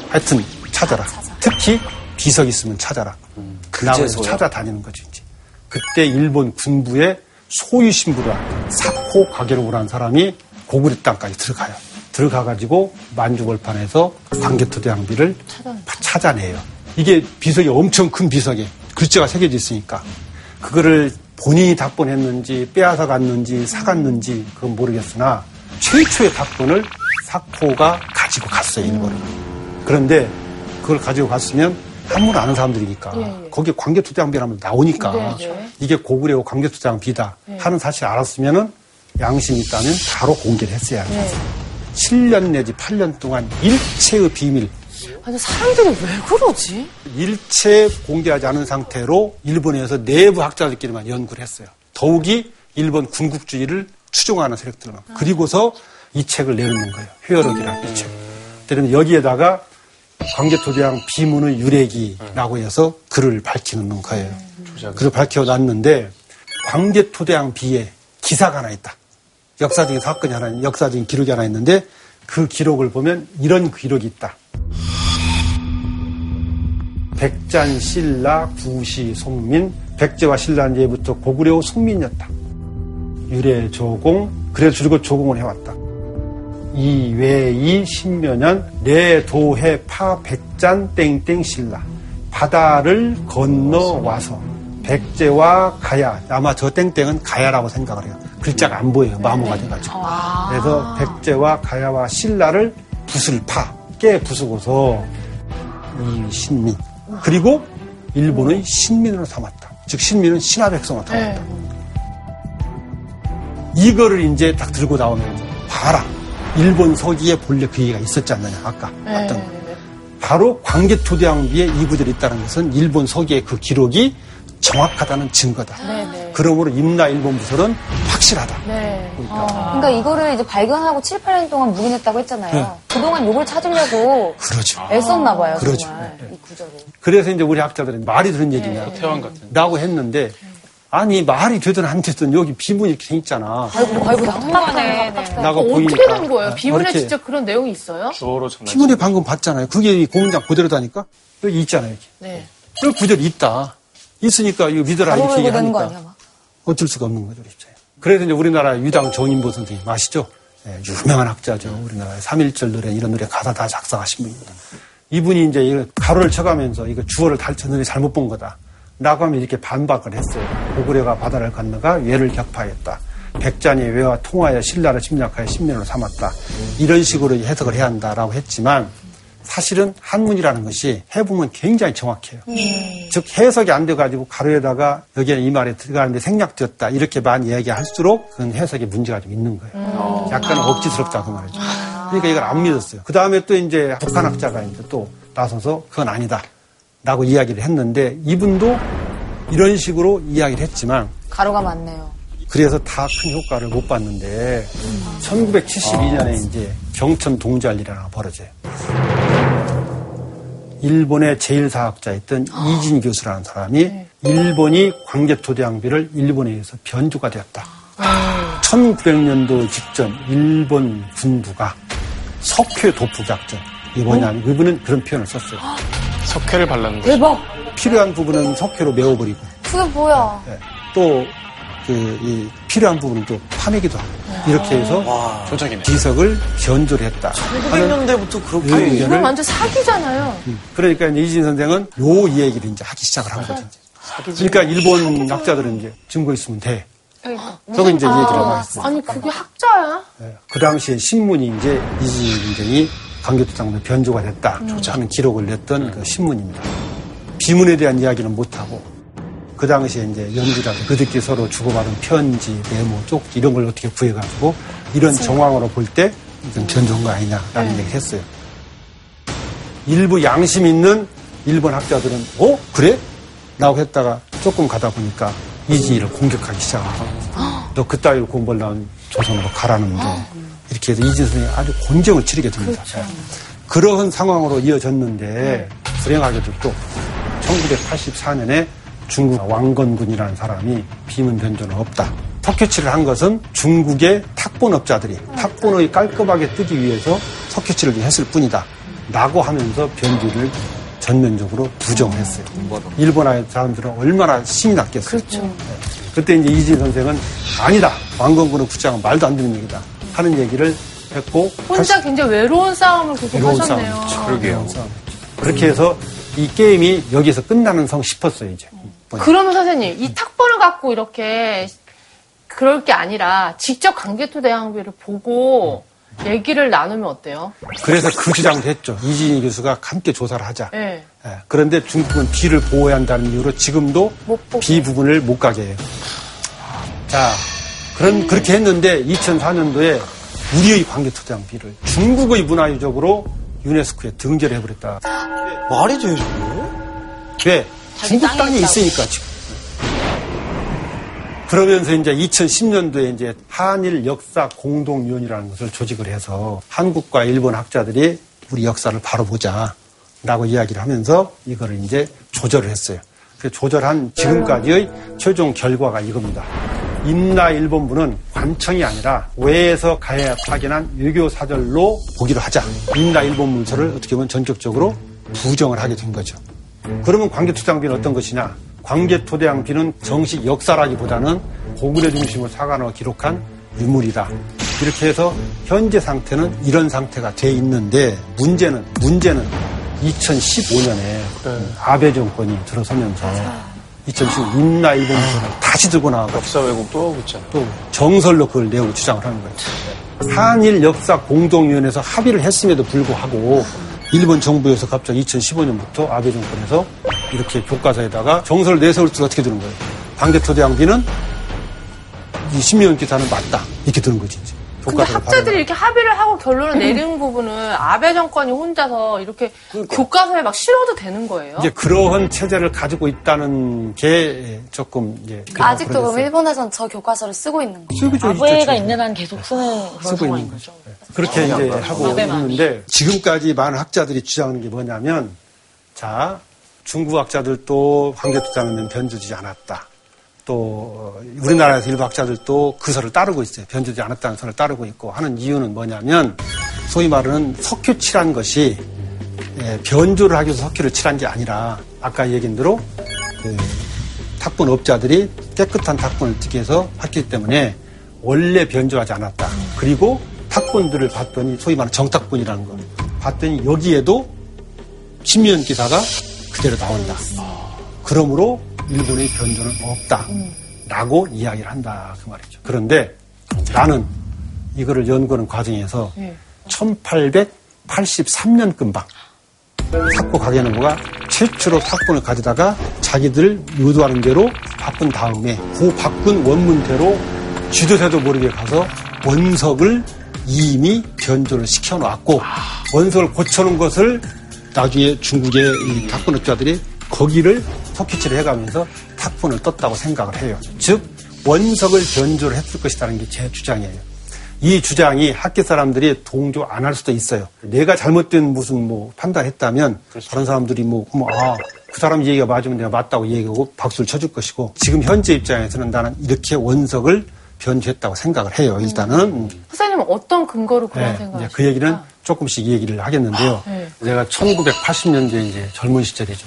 하여튼 찾아라. 특히 비석 있으면 찾아라. 나가서 찾아다니는 거죠, 이제. 그때 일본 군부의 소유 신부라 사코 가게로라는 사람이 고구려 땅까지 들어가요. 들어가가지고 만주벌판에서 광개토대왕비를 찾아내요. 이게 비석이 엄청 큰 비석에 글자가 새겨져 있으니까 그거를 본인이 답본했는지 빼앗아 갔는지 사갔는지 그건 모르겠으나 최초의 답본을 사코가 가지고 갔어요 일본을. 그런데 그걸 가지고 갔으면 한문 아는 사람들이니까 거기에 광개토대왕비라면 나오니까 이게 고구려 광개토대왕비다 하는 사실 알았으면은 양심이 있다면 바로 공개를 했어야 해요. 7년 내지 8년 동안 일체의 비밀, 아니, 사람들이 왜 그러지? 일체 공개하지 않은 상태로 일본에서 내부 학자들끼리만 연구를 했어요. 더욱이 일본 군국주의를 추종하는 세력들만. 그리고서 이 책을 내놓는 거예요. 회열록이라는 이 책. 그러면 여기에다가 광개토대왕 비문의 유래기라고 해서 글을 밝히는 거예요. 글을 밝혀놨는데 광개토대왕 비에 기사가 하나 있다. 역사적인 사건이 하나, 역사적인 기록이 하나 있는데 그 기록을 보면 이런 기록이 있다. 백잔, 신라, 구시, 송민, 백제와 신라는 예부터 고구려 송민이었다. 유래, 조공, 그래서 줄곧 조공을 해왔다. 이외이 신묘년 내도해 파 백잔 땡땡 신라 바다를 건너와서 백제와 가야 아마 저 땡땡은 가야라고 생각을 해요. 글자가 안 보여요. 마모가 돼가지고. 그래서 백제와 가야와 신라를 붓을 파, 깨 부수고서 이 신민. 그리고 일본의 신민으로 삼았다. 즉 신민은 신하 백성으로 삼았다. 이거를 이제 딱 들고 나오면 봐라. 일본 서기에 본래 그 얘기가 있었지 않느냐 아까 봤던 거. 바로 광개토대왕비에 이 구절이 있다는 것은 일본 서기의 그 기록이 정확하다는 증거다. 그러므로 임나 일본 부설은 확실하다. 그러니까 그러니까 이거를 이제 발견하고 7, 8년 동안 묵인했다고 했잖아요. 그동안 욕을 찾으려고 그러죠. 애썼나 봐요, 그러죠. 정말. 이 구절을. 그래서 이제 우리 학자들은 말이 되는 얘기냐 태왕 같은. 라고 했는데 아니 말이 되든 안 되든 여기 비문이 이렇게 돼 있잖아. 아이고, 아이고, 답답하네. 나가 어떻게 보이니까 된 거예요? 비문에 이렇게 진짜 그런 내용이 있어요? 주어로 전달. 비문에 방금 봤잖아요. 그게 이 고문장 그대로다니까 여기 있잖아요. 여기. 네. 그 구절이 있다. 있으니까 이거 믿어라 이렇게 얘기하니까 아니야. 어쩔 수가 없는 거죠, 입장에. 그래서 이제 우리나라 유당 정인보 선생님 아시죠? 예, 유명한 학자죠. 우리나라의 3.1절 노래 이런 노래 가사 다 작성하신 분입니다. 이분이 이제 가로를 쳐가면서 이거 주어를 달쳤는데 잘못 본 거다. 라고 하면 이렇게 반박을 했어요. 고구려가 바다를 건너가 외를 격파했다. 백잔이 외와 통하여 신라를 침략하여 신면으로 삼았다. 이런 식으로 해석을 해야 한다라고 했지만 사실은 한문이라는 것이 해보면 굉장히 정확해요. 즉 해석이 안 돼가지고 가로에다가 여기에 이 말에 들어가는데 생략되었다 이렇게 많이 얘기할수록 그건 해석에 문제가 좀 있는 거예요. 약간 억지스럽다고 말이죠. 그러니까 이걸 안 믿었어요. 그 다음에 또 이제 북한 학자가 이제 또 나서서 그건 아니다. 라고 이야기를 했는데 이분도 이런 식으로 이야기를 했지만 가루가 많네요. 그래서 다 큰 효과를 못 봤는데 1972년에 이제 경천 동자일이라는 거 벌어져요. 일본의 제일사학자였던 이진 교수라는 사람이 일본이 광개토대왕비를 일본에 의해서 변조가 되었다. 1900년도 직전 일본 군부가 석회 도프작전 이게 뭐냐면 이분은 그런 표현을 썼어요. 석회를 발랐는 거죠. 대박! 필요한 부분은 석회로 메워버리고 그게 뭐야? 또 그, 이 필요한 부분은 또 파내기도 하고 이렇게 해서 조작이네. 비석을 변조를 했다. 하는 1900년대부터 그렇게 그 이건 의견을 완전 사기잖아요. 그러니까 이제 이진 선생은 요 얘기를 이제 하기 시작을 한 거죠. 그러니까 일본 학자들은 이제 증거 있으면 돼. 저거 이제 얘기를 하고 있어요. 아니, 그게 학자야? 그 당시에 신문이 이제 이진 선생이 강교토장로 변조가 됐다. 하는 기록을 냈던 그 신문입니다. 비문에 대한 이야기는 못하고 그 당시에 이제 연구자들 그들끼리 서로 주고받은 편지, 메모, 쪽지 이런 걸 어떻게 구해가지고 이런 정황으로 볼 때 이건 변조한 거 아니냐라는 얘기를 했어요. 일부 양심 있는 일본 학자들은 어 그래? 라고 했다가 조금 가다 보니까 이진이를 공격하기 시작하고 너 그따위로 공부를 나온 조선으로 가라는데 이렇게 해서 이진 선생이 아주 곤정을 치르게 됩니다. 네. 그러한 상황으로 이어졌는데 불행하게도 또 1984년에 중국 왕건군이라는 사람이 비문 변조는 없다. 석회치를 한 것은 중국의 탁본업자들이 탁본을 깔끔하게 뜨기 위해서 석회치를 했을 뿐이다. 라고 하면서 변주를 전면적으로 부정했어요. 일본의 사람들은 얼마나 신이 났겠어요. 그렇죠. 그때 이제 이진 선생은 아니다. 왕건군의 구장은 말도 안 되는 얘기다. 하는 얘기를 했고 혼자 굉장히 외로운 싸움을 계속 외로운 하셨네요. 싸움. 그렇죠. 그러게요. 그렇게 해서 이 게임이 여기서 끝나는 성 싶었어요, 이제. 그러면 선생님, 이 탁본을 갖고 이렇게 그럴 게 아니라 직접 강개토 대왕비를 보고 얘기를 나누면 어때요? 그래서 그 주장도 했죠. 이진희 교수가 함께 조사를 하자. 네. 예, 그런데 중국은 비를 보호해야 한다는 이유로 지금도 비 부분을 못 가게 해요. 자, 그런, 그렇게 했는데 2004년도에 우리의 관계토장 비를 중국의 문화유적으로 유네스코에 등재를 해버렸다. 말이 돼요, 저게? 왜? 중국 땅에 있으니까 지금. 그러면서 이제 2010년도에 이제 한일 역사 공동위원이라는 것을 조직을 해서 한국과 일본 학자들이 우리 역사를 바로 보자라고 이야기를 하면서 이거를 이제 조절을 했어요. 그 조절한 지금까지의 최종 결과가 이겁니다. 임나 일본부는 관청이 아니라 외에서 가야 파견한 외교 사절로 보기로 하자. 임나 일본 문서를 어떻게 보면 전격적으로 부정을 하게 된 거죠. 그러면 관계투장비는 어떤 것이냐? 관계토대양비는 정식 역사라기보다는 고구려 중심으로 사관을 기록한 유물이다. 이렇게 해서 현재 상태는 이런 상태가 돼 있는데 문제는 문제는 2015년에 아베 정권이 들어서면서 2015 임나 일본 문서를 다시 들고 나와서 역사 왜곡 또 하고 있잖아요. 또 정설로 그걸 내고 주장을 하는 거예요. 한일 역사 공동위원회에서 합의를 했음에도 불구하고 일본 정부에서 갑자기 2015년부터 아베 정권에서 이렇게 교과서에다가 정설을 내세울 줄 어떻게 되는 거예요? 반개토대왕비는 이 신미연 기사는 맞다. 이렇게 되는 거지. 이제. 근데 학자들이. 이렇게 합의를 하고 결론을 (clears throat) 내린 부분은 아베 정권이 혼자서 이렇게 교과서에 막 실어도 되는 거예요? 이제 그러한 체제를 가지고 있다는 게 조금 이제 아직도 그럼. 일본에선 저 교과서를 쓰고 있는 거예요? 쓰고 있죠, 있는 한 계속 쓰는 그런 쓰고 상황인 있는 거죠. 그렇게 이제 하고 아베만. 있는데 지금까지 많은 학자들이 주장하는 게 뭐냐면 자 중국 학자들도 황제투자는 변주지 않았다. 또 우리나라에서 일부 학자들도 그 설을 따르고 있어요. 변주지 않았다는 설을 따르고 있고 하는 이유는 뭐냐면 소위 말하는 석유 칠한 것이 예, 변조를 하기 위해서 석유를 칠한 게 아니라 아까 얘기한 대로 그 탁본 업자들이 깨끗한 탁본을 뜨기 위해서 했기 때문에 원래 변조하지 않았다. 그리고 탁본들을 봤더니 소위 말하는 정탁본이라는 거 봤더니 여기에도 신미연 기사가 그대로 나온다. 그러므로 일본의 변조는 없다. 라고 이야기를 한다. 그 말이죠. 그런데 나는 이거를 연구하는 과정에서 1883년 금방 탁구 가게노부가 최초로 탁본을 가져다가 자기들 의도하는 대로 바꾼 다음에 그 바꾼 원문대로 쥐도새도 모르게 가서 원석을 이미 변조를 시켜놨고 원석을 고쳐놓은 것을 나중에 중국의 이 탁본업자들이 거기를 석기치를 해가면서 탁본을 떴다고 생각을 해요. 즉 원석을 변조를 했을 것이라는 게 제 주장이에요. 이 주장이 학계 사람들이 동조 안 할 수도 있어요. 내가 잘못된 무슨 뭐 판단했다면 다른 사람들이 뭐, 뭐 아, 그 사람 얘기가 맞으면 내가 맞다고 얘기하고 박수를 쳐줄 것이고 지금 현재 입장에서는 나는 이렇게 원석을 변조했다고 생각을 해요. 일단은 선생님은 어떤 근거로 그런 네, 생각을 이제 그 얘기는 조금씩 얘기를 하겠는데요. 네. 제가 1980년대 이제 젊은 시절이죠.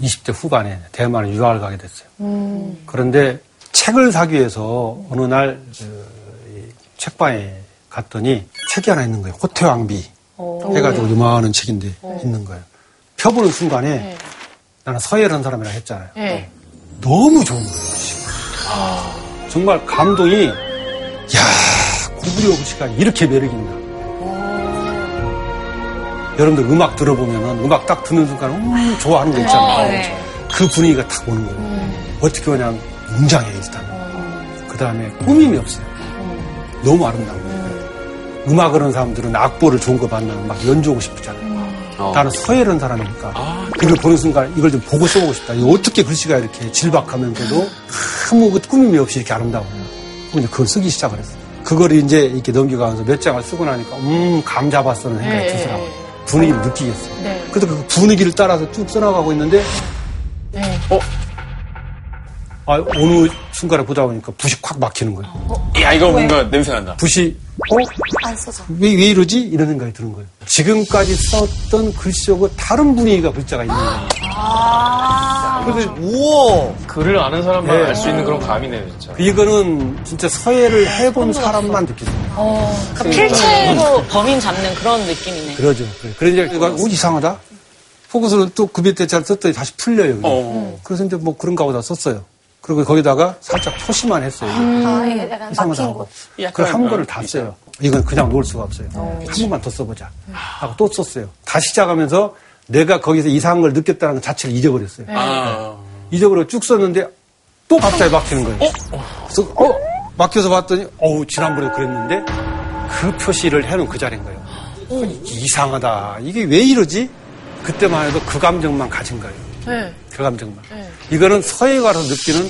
20대 후반에 대만을 유학을 가게 됐어요. 음. 그런데 책을 사기 위해서 어느 날 그, 이 책방에 갔더니 책이 하나 있는 거예요. 호태왕비 해가지고 요만한 책인데 있는 거예요. 펴보는 순간에 네. 나는 서예라는 사람이라 했잖아요. 네. 너무 좋은 거예요. 시가. 정말 감동이 야 고구려 시가 이렇게 매력 있나. 여러분들 음악 들어보면은 음악 딱 듣는 순간 음, 좋아하는 거 있잖아요. 네. 그 분위기가 딱 오는 거예요. 어떻게 그냥 웅장해 일단. 그 다음에 꾸밈이 없어요. 너무 아름다운 거예요. 음악을 하는 사람들은 악보를 좋은 거 만나면 막 연주하고 싶잖아요. 나는 서예를 하는 사람이니까 이걸 보는 순간 이걸 좀 보고 써보고 싶다. 어떻게 글씨가 이렇게 질박하면서도 아무 그 꾸밈이 없이 이렇게 아름다워요. 근데 그걸 쓰기 시작을 했어요. 그걸 이제 이렇게 넘겨가면서 몇 장을 쓰고 나니까 음, 감 잡았어는 생각이 네. 들더라고요. 분위기를 느끼겠어요. 네. 그래서 그 분위기를 따라서 쭉 써나가고 있는데 네. 어? 아, 어느 순간에 보다 보니까 붓이 콱 막히는 거예요. 야, 이거 뭔가 냄새 난다. 붓이, 어? 안 써져. 왜, 왜 이러지? 이런 생각이 드는 거예요. 지금까지 썼던 글씨하고 다른 분위기가 글자가 있는 거예요. 그래서 우와. 글을 아는 사람만 네. 알수 있는 그런 감이네요, 진짜. 이거는 진짜 서예를 해본 사람만 수 있어요. 그러니까 필체로 범인 잡는 그런 느낌이네. 그러죠. 그래. 그러니까 오 이상하다. 포커스는 또 그 밑에 잘 썼더니 다시 풀려요. 어. 그래서 이제 뭐 그런가 보다 썼어요. 그리고 거기다가 살짝 표시만 했어요. 아, 이게 약간 이상하다 막힌 하고. 곳. 그걸 한 거를 다 써요. 이건 그냥 놓을 수가 없어요. 한 번만 더 써보자. 하고 또 썼어요. 다시 시작하면서 내가 거기서 이상한 걸 느꼈다는 것 자체를 잊어버렸어요. 아. 잊어버려 쭉 썼는데 또 갑자기 막히는 거예요. 그래서 어? 막혀서 봤더니 어우 지난번에 그랬는데 그 표시를 해놓은 그 자리인 거예요. 이상하다. 이게 왜 이러지? 그때만 해도 그 감정만 가진 거예요. 네. 그 감정만. 이거는 서해 가서 느끼는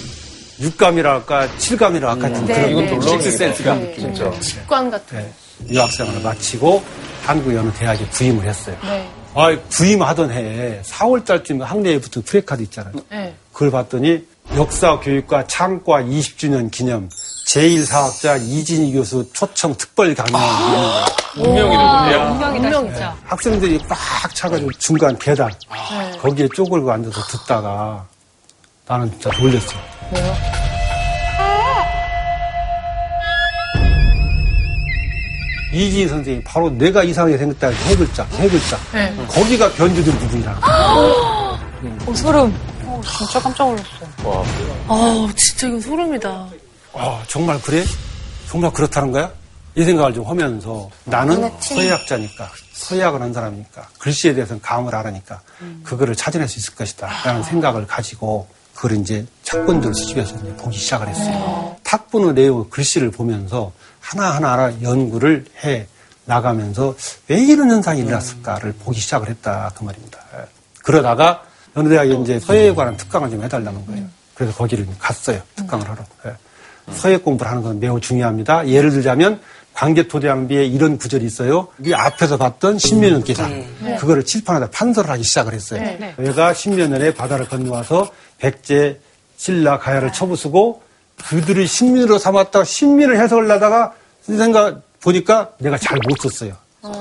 육감이랄까 칠감이랄까 같은 그런 이건 놀라운 식스센스가. 얘기다. 진짜. 직관 같은. 네. 유학생활을 마치고 한국 여느 대학에 부임을 했어요. 네. 아, 부임하던 해에 4월 달쯤에 학내에 붙은 프레카드 있잖아요. 네. 그걸 봤더니 역사 교육과 창과 20주년 기념 제1사학자 이진희 교수 초청 특별 강연 이런 거. 운명이네, 운명. 운명이다. 학생들이 꽉 차가지고 중간 계단 네. 거기에 쪼글고 앉아서 듣다가 나는 진짜 놀랬어. 왜요? 이진희 선생님이 바로 내가 이상하게 생겼다 해서 세 글자, 세 글자. 네. 거기가 변주된 부분이라. 어, 소름. 어, 진짜 깜짝 놀랐어. 아, 진짜 이거 소름이다. 아, 정말 그래? 정말 그렇다는 거야? 이 생각을 좀 하면서 나는 서예학자니까, 서예학을 한 사람이니까, 글씨에 대해서는 감을 알으니까, 그거를 찾아낼 수 있을 것이다. 라는 생각을 가지고, 그걸 이제 착본들 수집해서 이제 보기 시작을 했어요. 탁본의 내용, 글씨를 보면서 하나하나 하나 연구를 해 나가면서 왜 이런 현상이 일어났을까를 보기 시작을 했다. 그 말입니다. 예. 그러다가 어느 대학에 이제 서예에 관한 특강을 좀 해달라는 거예요. 그래서 거기를 갔어요. 특강을 하러. 예. 서예 공부를 하는 건 매우 중요합니다. 예를 들자면 광개토대왕비에 이런 구절이 있어요. 이 앞에서 봤던 신면연 기사 그거를 칠판에다 판서를 하기 시작을 했어요. 네. 얘가 신면연에 바다를 건너와서 백제, 신라, 가야를 쳐부수고 그들을 신민으로 삼았다가 신민을 해석을 하다가 생각 보니까 내가 잘 못 썼어요.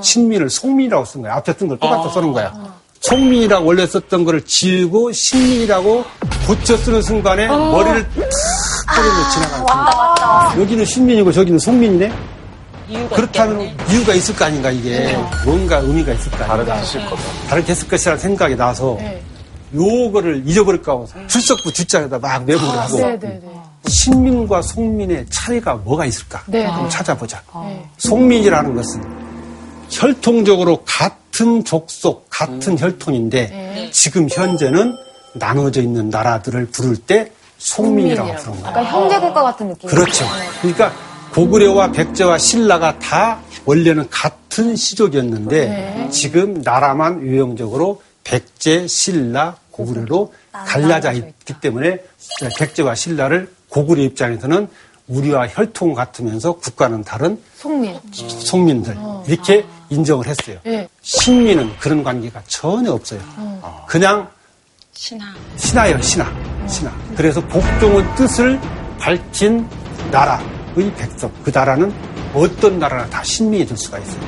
신민을 송민이라고 쓴 거야. 앞에 쓴 걸 똑같이 쓰는 거야. 송민이라고 원래 썼던 거를 지우고 신민이라고 고쳐 쓰는 순간에 머리를 탁 때리고 지나가는 순간. 여기는 신민이고 저기는 송민이네? 이유가 그렇다는 있겠네. 이유가 있을 거 아닌가, 이게. 뭔가 의미가 있을 거 아닌가. 다르게 하실 거다. 다르게 했을 것이라는 생각이 나서 네. 요거를 잊어버릴까 하고 출석부 뒷장에다 막 메모를 하고 네, 네, 네. 신민과 송민의 차이가 뭐가 있을까 네, 한번 네. 찾아보자. 네. 송민이라는 것은 혈통적으로 같은 족속, 같은 혈통인데 네. 지금 현재는 나눠져 있는 나라들을 부를 때 송민이라고 송민이라고. 부르는 거야. 그러니까 형제국가 같은 느낌. 그렇죠. 그러니까 고구려와 백제와 신라가 다 원래는 같은 시족이었는데 네. 지금 나라만 유형적으로 백제, 신라, 고구려로 갈라져 있기 때문에 백제와 신라를 고구려 입장에서는 우리와 혈통 같으면서 국가는 다른 송민. 송민들 이렇게 인정을 했어요. 네. 신민은 그런 관계가 전혀 없어요. 그냥 신하. 신하예요, 신하. 신하. 그래서 복종의 뜻을 밝힌 나라의 백성. 그 나라는 어떤 나라나 다 신민이 될 수가 있어요.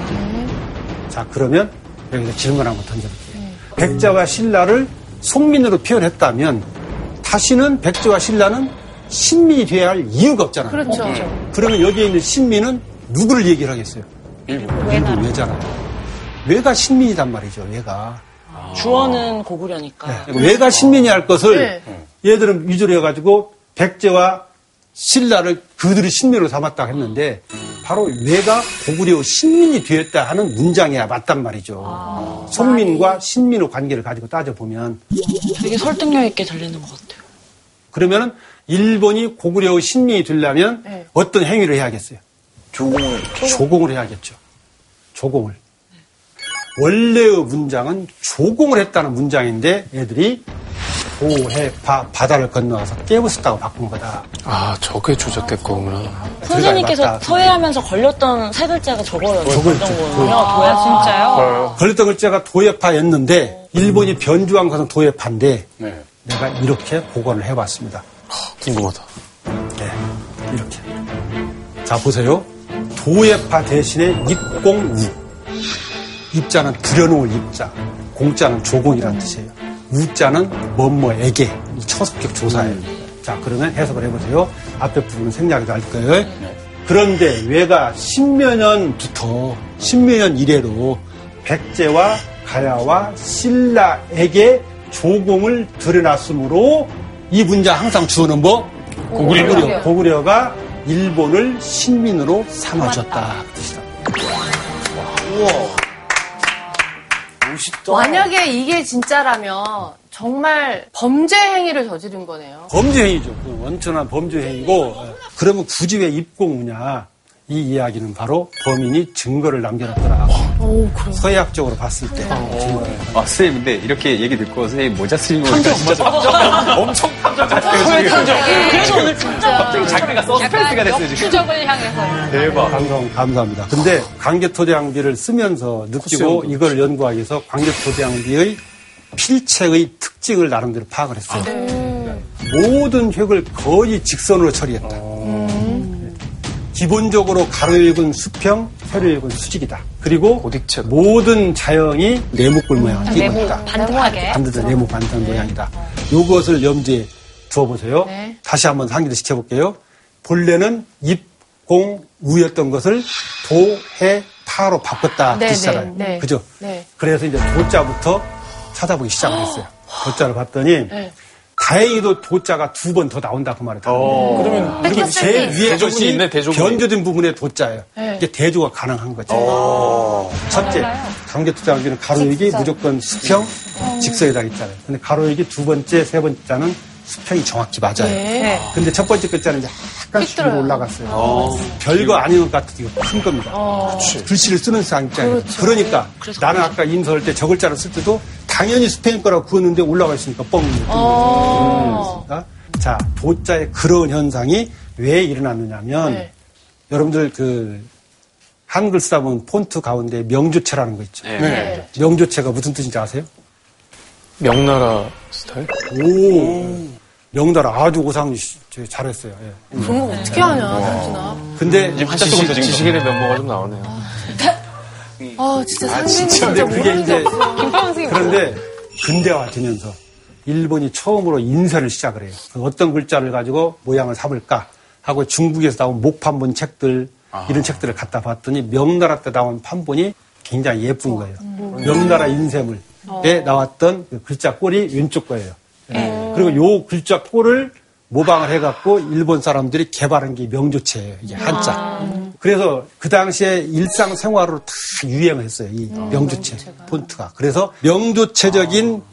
자, 그러면 여기서 질문 한번 던져볼게요. 백자와 신라를 송민으로 표현했다면 다시는 백제와 신라는 신민이 돼야 할 이유가 없잖아요. 그렇죠. 그러면 여기에 있는 신민은 누구를 얘기를 하겠어요? 일부. 일부 외잖아요. 외가 신민이단 말이죠, 외가. 주어는 고구려니까. 외가 신민이 할 것을 네. 얘들은 위조를 해가지고 백제와 신라를 그들이 신민으로 삼았다고 했는데 바로 외가 고구려 신민이 되었다 하는 문장이야 맞단 말이죠. 송민과 신민의 관계를 가지고 따져보면 되게 설득력 있게 들리는 것 같아요. 그러면은 일본이 고구려 신민이 되려면 네. 어떤 행위를 해야겠어요? 조공을. 조공을 해야겠죠. 조공을. 원래의 문장은 조공을 했다는 문장인데 애들이 도해파 바다를 건너가서 깨부쉈다고 바꾼 거다. 아, 저게 조작됐구나. 선생님께서 맞다. 서예하면서 걸렸던 세 글자가 저거였죠. 저거였죠. 정도는요. 아, 도야 진짜요? 걸렸던 글자가 도해파였는데 일본이 변주한 것은 도해파인데 네. 내가 이렇게 복원을 해봤습니다. 궁금하다. 네, 이렇게. 자, 보세요. 도예파 대신에 입공우. 입자는 들여놓을 입자. 공자는 조공이라는 뜻이에요. 우자는 뭐뭐에게. 처습격 조사예요. 자, 그러면 해석을 해보세요. 앞에 부분은 생략이 날 거예요. 그런데 왜가 십여년부터 십여년 이래로 백제와 가야와 신라에게 조공을 들여놨으므로 이 문장 항상 주어는 뭐? 고구려. 고구려가 일본을 신민으로 삼아줬다. 그 뜻이다. 만약에 이게 진짜라면 정말 범죄 행위를 저지른 거네요. 범죄 행위죠. 그 원천한 범죄 행위고. 그러면 굳이 왜 입공우냐? 이 이야기는 바로 범인이 증거를 남겨놨더라. 서예학적으로 봤을 때 증거를. 아, 선생님, 근데 이렇게 얘기 듣고 선생님 모자 쓰는 거 보니까 진짜 엄청 탐정 같아요. 그래서 오늘 진짜 갑자기 자기가 서스펜스가 됐어요, 지금. 추적을 향해서. 대박. 감사합니다. 감사합니다. 근데 광개토대왕비를 쓰면서 느끼고 이걸 연구하기 위해서 광개토대왕비의 필체의 특징을 나름대로 파악을 했어요. 모든 획을 거의 직선으로 처리했다. 기본적으로 가로 읽은 수평, 세로 읽은 수직이다. 그리고 모든 자형이 네모꼴 모양을 띠고 네모 있다. 반듯하게. 반듯한 네모 반듯한 모양이다. 이것을 염두에 두어보세요. 네. 다시 한번 상기를 시켜볼게요. 본래는 입, 공, 우였던 것을 도, 해, 파로 바꿨다 네, 뜻이잖아요. 네, 네. 그죠? 네. 그래서 이제 도자부터 찾아보기 시작을 했어요. (gasps) 도자를 봤더니 네. 다행히도 도자가 두 번 더 나온다 그 말이다. 그러면 그리고 제일 위에 것이 있네, 대조군이. 변조된 부분의 도자예요. 네. 이게 대조가 가능한 거죠. 첫째, 강제투자하기는 가로익이 무조건 수평, 직선에다 있잖아요. 근데 가로익이 두 번째, 세 번째는 수평이 정확히 맞아요. 네. 근데 첫 번째 글자는 이제 약간 위로 올라갔어요. 별거 아닌 것 이거 큰 겁니다. 글씨를 쓰는 사람 입장에서. 그러니까 나는 아까 인서할 때 저 글자를 쓸 때도 당연히 스페인 거라고 그었는데 올라가 있으니까 뻥. 어. 음. 자, 도자의 그런 현상이 왜 일어났느냐면 네. 여러분들 그 한글 쓰다 보면 폰트 가운데 명조체라는 거 있죠. 네. 명조체가 무슨 뜻인지 아세요? 명나라 스타일? 오. 명나라 아주 오상 잘했어요. 예. 그런 거 어떻게 하냐, 삼진아. 근데 지금 한자 쓰고 있어, 지금. 지식인의 면모가 좀 나오네요. 아, 진짜 상진이 진짜 근데 그게 모르는 이제 게 없어. 그런데 근대화 되면서 일본이 처음으로 인쇄를 시작을 해요. 그 어떤 글자를 가지고 모양을 삼을까 하고 중국에서 나온 목판본 책들 이런 책들을 갖다 봤더니 명나라 때 나온 판본이 굉장히 예쁜 거예요. 명나라 인쇄물에 나왔던 그 글자 꼴이 왼쪽 거예요. 그리고 요 글자 꼴을 모방을 해갖고 일본 사람들이 개발한 게 명조체예요. 이게 한자. 그래서 그 당시에 일상생활으로 다 유행을 했어요. 이 명조체 폰트가. 그래서 명조체적인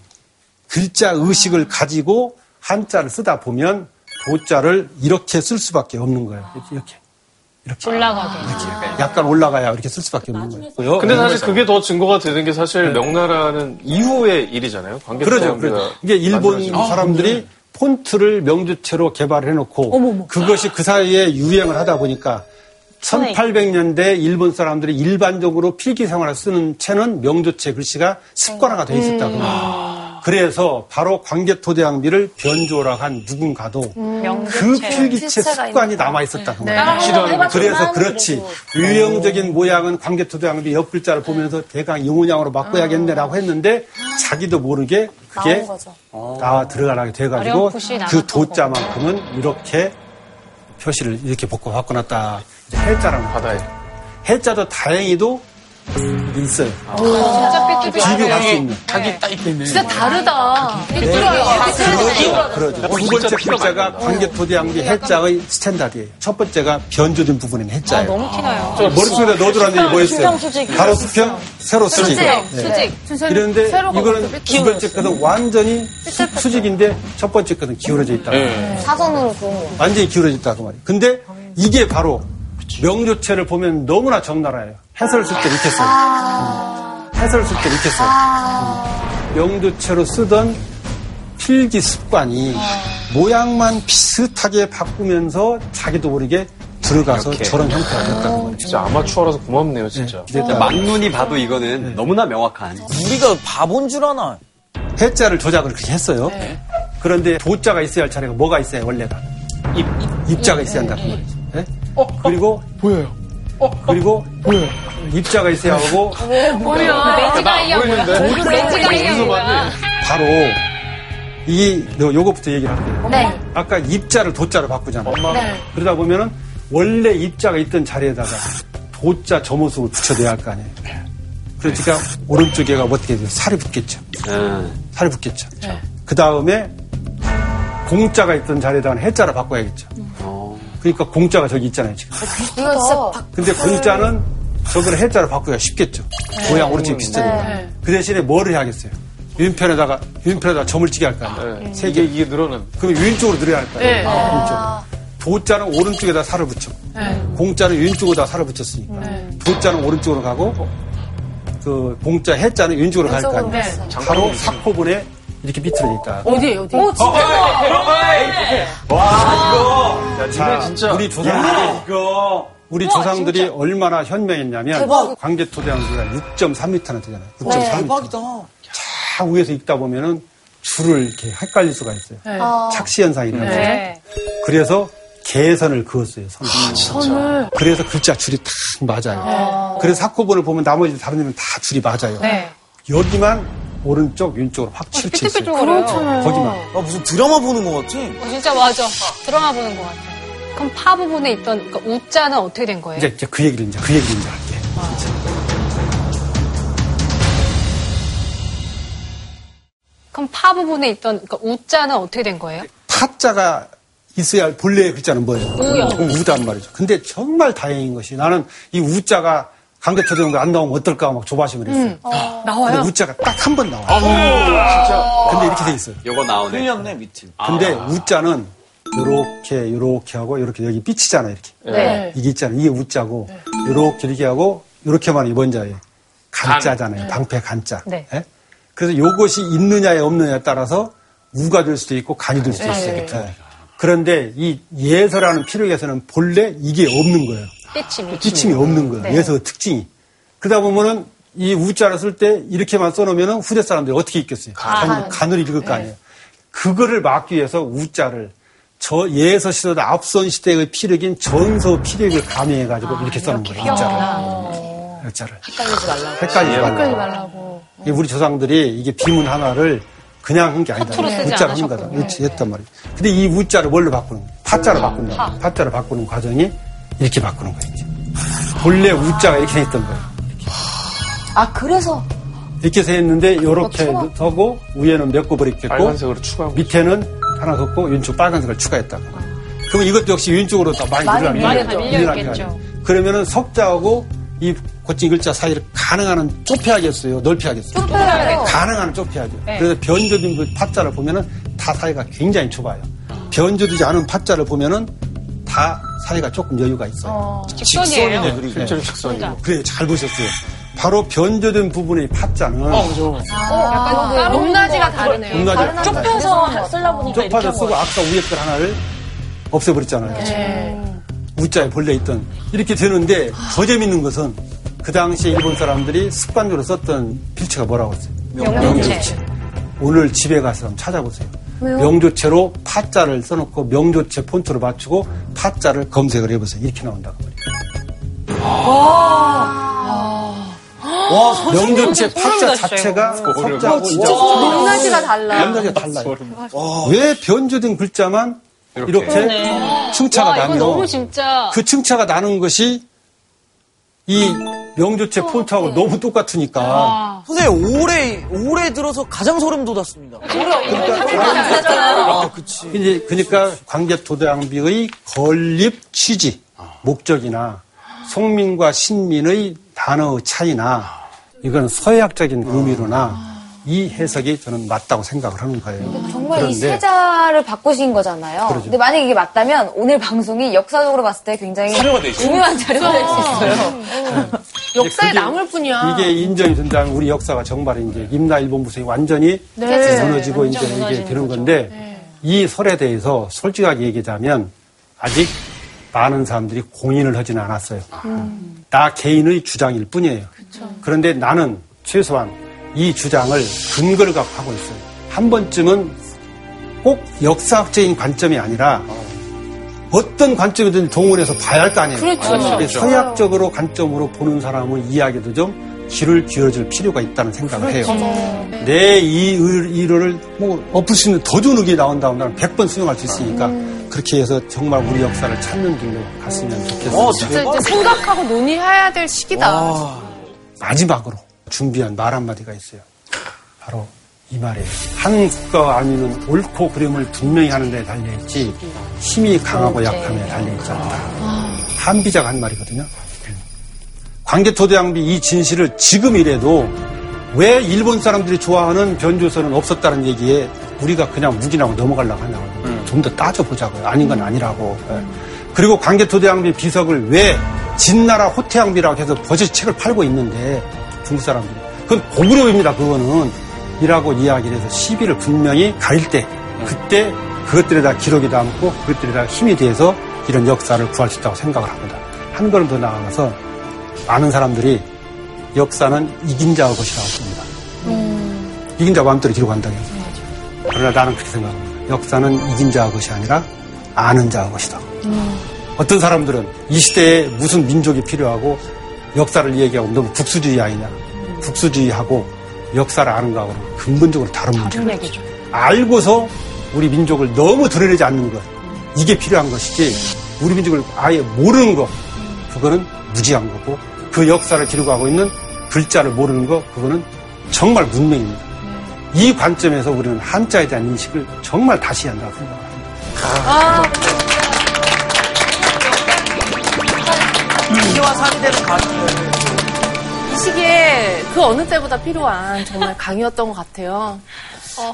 글자 의식을 가지고 한자를 쓰다 보면 도자를 이렇게 쓸 수밖에 없는 거예요. 이렇게. 이렇게. 올라가게. 약간 올라가야 이렇게 쓸 수밖에 없는 거예요. 근데 사실 그게 더 증거가 되는 게 사실 명나라는 이후의 일이잖아요. 관계 그러죠. 그러죠. 이게 일본 사람들이 폰트를 명주체로 개발을 해놓고 그것이 그 사이에 유행을 하다 보니까 1800년대 일본 사람들이 일반적으로 필기 생활을 쓰는 채는 명조체 글씨가 습관화가 돼 있었다. 고 그래서 바로 광개토대왕비를 변조라 한 누군가도 그 필기체 습관이 남아 있었다. 고 네. 그래서 그렇지 유형적인 모양은 광개토대왕비 옆 글자를 보면서 대강 이모양으로 바꿔야겠네라고 했는데 자기도 모르게 그게 거죠. 나와 들어가게 돼가지고 그 도자만큼은 이렇게 표시를 이렇게 벗고 바꿔놨다. 해자라는 바다에. 해자도 다행히도 있어요. 진짜 삐뚤삐뚤. 비교할 수 있는. 각이 딱 있겠네. 진짜 다르다. 그러죠. 두 번째 글자가 광개토대왕비 해자의 standard예요. 첫 번째가 변조된 부분인 해자예요. 너무 티나요. 머릿속에 넣어두라는 얘기 뭐였어요? 가로 수평, 세로 수직. 네. 수직. 이런데 이거는 두 번째 거는 완전히 수- 수직인데 첫 번째 거는 기울어져 있다. 사선으로 거. 완전히 기울어져 있다 그 말이에요. 근데 이게 바로 명조체를 보면 너무나 적나라해요. 해설을 쓸 때 이렇게 써요. 음. 해설을 쓸 때 이렇게 써요. 음. 명조체로 쓰던 필기 습관이 모양만 비슷하게 바꾸면서 자기도 모르게 들어가서 이렇게. 저런 형태가 됐다는 거예요. 진짜 아마추어라서 고맙네요, 진짜. 됐다. 막눈이 봐도 이거는 너무나 명확한. 우리가 바본 줄 아나. 해자를 조작을 그렇게 했어요. 그런데 도자가 있어야 할 자리가 뭐가 있어야 원래가 입, 입자가 있어야 한다. 그 말이죠. 예? 그리고 보여요. 그리고 보여요. 입자가 있어야 하고 매지가 이야 뭐야? 매지가 이야 뭐야? 바로 이 요- 요거부터 얘기를 할게요. 네. 아까 입자를 도자로 바꾸잖아요. 네. 그러다 보면은 원래 입자가 있던 자리에다가 도자 점호수를 붙여내야 할 거 아니에요. 그러니까 오른쪽에가 어떻게 돼요? 살이 붙겠죠. 살이 붙겠죠. 그 다음에 공자가 있던 자리에다가 해자를 바꿔야겠죠. 그러니까 공자가 저기 있잖아요, 지금. 이거 진짜 박- 근데 공자는 저걸 해자로 바꾸기가 쉽겠죠. 모양 오른쪽이 비슷하니까. 네. 그 대신에 뭐를 해야겠어요? 윈편에다가, 윈편에다가 점을 찍게 할거 아니에요. 세 개. 이게, 이게 늘어난. 그럼 왼쪽으로 늘어야 할거 아니에요. 네. 왼쪽. 도자는 오른쪽에다 살을 붙여. 공자는 왼쪽에다 살을 붙였으니까. 도자는 오른쪽으로 가고, 그 공자 해자는 왼쪽으로 갈거 아니에요. 네. 바로 사코분에 이렇게 비틀어져 있다. 어디, 어디? 오, 진짜. 자, 진짜. 우리 조상들이 우리 조상들이 얼마나 현명했냐면 대박. 광개 토대왕비가 6.3m나 되잖아요. 6.3m. 대박이다. 차 위에서 읽다 보면은 줄을 이렇게 헷갈릴 수가 있어요. 착시 현상이 일어나요. 네. 그래서 개선을 그었어요. 선을. 그래서 글자 줄이 딱 맞아요. 그래서 사코본을 보면 나머지 다른 데는 다 줄이 맞아요. 네. 여기만 오른쪽 왼쪽으로 확 치우쳐 있어요. 삐뚤삐뚤거려요. 거기만. 아, 무슨 드라마 보는 것 같지? 어, 진짜 맞아. 드라마 보는 것 같아. 그럼 파 부분에 있던 그러니까 우자는 어떻게 된 거예요? 이제, 이제 그 얘기를 이제 그 얘기를 이제 할게. 그럼 파 부분에 있던 그러니까 우자는 어떻게 된 거예요? 타자가 있어야 할 본래의 글자는 뭐예요? 우요. 우단 말이죠. 근데 정말 다행인 것이 나는 이 우자가 강대토대왕도 안 나오면 어떨까 막 조바심을 했어요. 나와요? 근데 우자가 딱 한 번 나와요. 진짜. 근데 이렇게 돼 있어요. 요거 나오네. 틀렸네, 밑에. 근데 우자는 요렇게 요렇게 하고 요렇게 여기 삐치잖아요. 이렇게. 네. 이게 있잖아요. 이게 우자고 요렇게 이렇게 하고 요렇게만 이번 자예요. 간자잖아요. 방패 간자. 네. 예? 그래서 요것이 있느냐에 없느냐에 따라서 우가 될 수도 있고 간이 될 수도 있어요. 예. 그런데 이 예서라는 필력에서는 본래 이게 없는 거예요. 삐침이. 삐침이 없는 거예요. 네. 예서 특징이. 그러다 보면은 이 우자를 쓸 때 이렇게만 써놓으면 후대 사람들이 어떻게 읽겠어요? 간, 간을 읽을 거 아니에요. 그거를 막기 위해서 우자를 저 예서 시대보다 앞선 시대의 피력인 전서 피력을 가미해가지고 이렇게 써놓은 거예요. 우자를. 우자를. 헷갈리지 말라고. 헷갈리지 말라고. 헷갈리지 말라고. 우리 조상들이 이게 비문 하나를 그냥 한 게 아니다. 우자를 한 거다. 이렇게 했단 말이에요. 근데 이 우자를 뭘로 바꾸는 거예요? 파자로 바꾼다. 파자로 바꾸는 과정이 이렇게 바꾸는 거예요. 이제. 본래 우자가 이렇게 돼 있던 거예요. 아, 그래서. 이렇게 돼 있는데 이렇게 서고 위에는 몇 곱을 입겠고. 밑에는 하나 섰고 왼쪽 빨간색을 추가했다. 그럼 이것도 역시 왼쪽으로 더 많이. 하죠. 그러면은 석자하고 이 고친 글자 사이를 가능한 한 좁혀야겠어요? 넓혀야겠어요? 가능한 한 좁혀야죠. 네. 그래서 변조된 그 파자를 보면은 다 사이가 굉장히 좁아요. 변조되지 않은 파자를 보면은 다 사이가 조금 여유가 있어요. 직선이에요. 실제로 직선이고. 그래, 잘 보셨어요. 바로 변조된 부분의 파자는 약간 따로 높낮이가 다르네요. 높낮이가 달라요. 좁혀서 쓰려 보니까 한 쓰고. 아까 위에 걸 하나를 없애버렸잖아요. 우자에 본래 있던 이렇게 되는데 더 재밌는 것은 그 당시에 일본 사람들이 습관적으로 썼던 필체가 뭐라고 했어요? 명조체. 오늘 집에 가서 한번 찾아보세요. 명조체로 파자를 써놓고 명조체 폰트로 맞추고 파자를 검색을 해보세요. 이렇게 나온다고 말이에요. 와, 선 명조체 파자 소름 자체가 돋았어요, 석자하고 높낮이가 달라. 높낮이가 달라요. 왜 변조된 글자만 이렇게, 층차가 와, 이건 나면 너무 진짜. 그 층차가 나는 것이 이 명조체 폰트하고 너무 똑같으니까 와. 선생님, 올해, 올해 들어서 가장 소름 돋았습니다. 아, 그치. 이제 그러니까 광개토대왕비의 건립 취지 목적이나 송민과 신민의 단어의 차이나 이건 서예학적인 의미로나 이 해석이 저는 맞다고 생각을 하는 거예요. 정말 이 그런데 세자를 바꾸신 거잖아요. 그러죠. 근데 만약에 이게 맞다면 오늘 방송이 역사적으로 봤을 때 굉장히. 중요한 자료가 될 수 있어요. 역사에 그게- 남을 뿐이야. 이게 인정이 된다면 우리 역사가 정말 이제 임나일본부성이 완전히 네. 무너지고 이제 완전 이게 무너지는 되는 거죠. 건데 이 설에 대해서 솔직하게 얘기하자면 아직 많은 사람들이 공인을 하지는 않았어요. 나 개인의 주장일 뿐이에요. 그런데 나는 최소한 이 주장을 근거를 갖고 하고 있어요. 한 번쯤은 꼭 역사학적인 관점이 아니라 어떤 관점이든 동원해서 봐야 할 거 아니에요. 그렇죠. 서약적으로 관점으로 보는 사람의 이야기도 좀 귀를 기울여줄 필요가 있다는 생각을 해요. 내 이 의를 뭐 엎을 수 있는 더 좋은 의견이 나온다면 나는 100번 수용할 수 있으니까 그렇게 해서 정말 우리 역사를 찾는 길로 갔으면 좋겠어요. 진짜 이제 생각하고 논의해야 될 시기다. 마지막으로 준비한 말 한마디가 있어요. 바로 이 말이에요. 한 국가가 아니면 옳고 그름을 분명히 하는 데 달려있지 힘이 강하고 약함에 달려있지 않다. 한비자가 한 말이거든요. 광개토대왕비 이 진실을 지금 이래도 왜 일본 사람들이 좋아하는 변조선은 없었다는 얘기에 우리가 그냥 묵인하고 넘어가려고 하냐고 좀더 따져보자고요. 아닌 건 아니라고. 예. 그리고 광개토대왕비 비석을 왜 진나라 호태왕비라고 해서 버젓이 책을 팔고 있는데 중국 사람들이 그건 고구려입니다. 그거는 이라고 이야기를 해서 시비를 분명히 가릴 때 그때 그것들에다 기록이 남고 그것들에다 힘이 돼서 이런 역사를 구할 수 있다고 생각을 합니다. 한 걸음 더 나아가서 많은 사람들이 역사는 이긴 자의 것이라고 봅니다. 이긴 자 마음대로 기록한다고 해서. 그러나 나는 그렇게 생각합니다. 역사는 이긴 자의 것이 아니라 아는 자의 것이다. 어떤 사람들은 이 시대에 무슨 민족이 필요하고 역사를 얘기하고 너무 국수주의 아니냐. 국수주의하고 역사를 아는 거하고는 근본적으로 다른 문제예요. 알고서 우리 민족을 너무 드러내지 않는 것. 이게 필요한 것이지 우리 민족을 아예 모르는 것. 그거는 무지한 거고 그 역사를 기록하고 있는 글자를 모르는 것. 그거는 정말 문명입니다. 이 관점에서 우리는 한자에 대한 인식을 정말 다시 한다고 생각합니다. 시와 이 시기에 그 어느 때보다 필요한 정말 강의였던 것 같아요.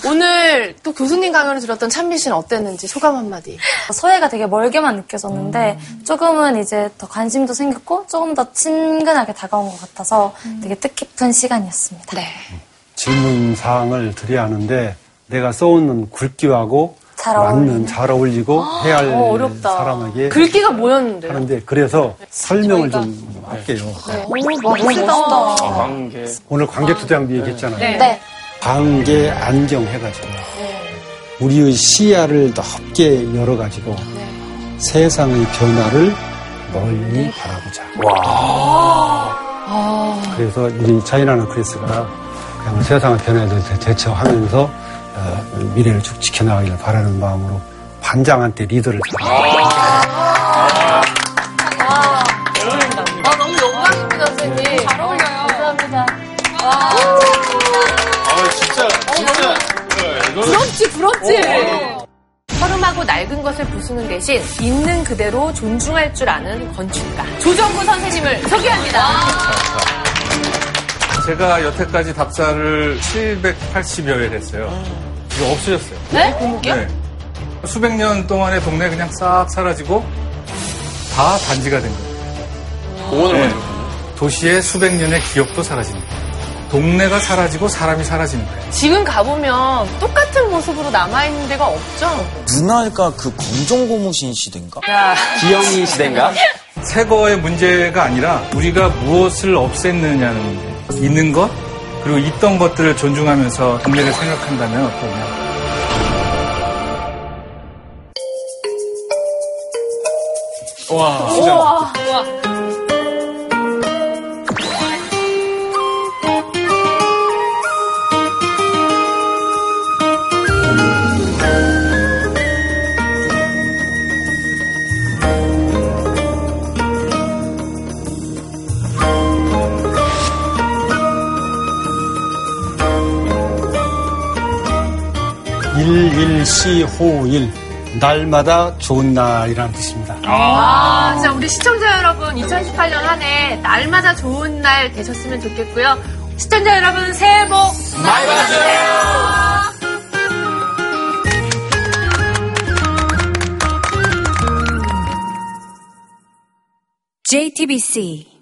오늘 또 교수님 강연을 들었던 찬빈 씨는 어땠는지 소감 한마디. 서예가 되게 멀게만 느껴졌는데 조금은 이제 더 관심도 생겼고 조금 더 친근하게 다가온 것 같아서 되게 뜻깊은 시간이었습니다. 네. 질문 사항을 드려야 하는데 내가 써오는 굵기하고 잘 맞는. 잘 어울리고 해야 할 어, 어렵다. 사람에게 글귀가 뭐였는데요? 하는데 그래서 설명을 좀 할게요. 오, 멋지다. 관계. 오늘 관계투대왕비 얘기했잖아요. 네. 관계 안경 해가지고 우리의 시야를 넓게 열어가지고 세상의 변화를 멀리 바라보자. 그래서 우리 차이나는 크리스가 그냥 세상의 변화에 대해서 대처하면서 어, 미래를 쭉 지켜나가기를 바라는 마음으로 반장한테 리더를 아, 너무 영광입니다, 선생님. 잘 어울려요. 감사합니다. 아, 진짜, 진짜. 네, 이거는 부럽지, 부럽지. 허름하고 낡은 것을 부수는 대신 있는 그대로 존중할 줄 아는 건축가 조정구 선생님을 소개합니다. 제가 여태까지 답사를 780여 회를 했어요. 이거 없어졌어요. 네? 네. 수백 년 동안의 동네 그냥 싹 사라지고 다 단지가 된 거예요. 공원을 네. 만들었군요. 도시의 수백 년의 기억도 사라지는 거예요. 동네가 사라지고 사람이 사라지는 거예요. 지금 가보면 똑같은 모습으로 남아있는 데가 없죠? 누나가 그 검정고무신 시대인가? 기영이 시대인가? 새거의 문제가 아니라 우리가 무엇을 없앴느냐는 문제. 있는 것 그리고 있던 것들을 존중하면서 동네를 생각한다면 어떠냐. 와. 우와. 일 일시호일 날마다 좋은 날이라는 뜻입니다. 아, 진짜 우리 시청자 여러분 2018년 한 해 날마다 좋은 날 되셨으면 좋겠고요. 시청자 여러분 새해 복 많이 받으세요. JTBC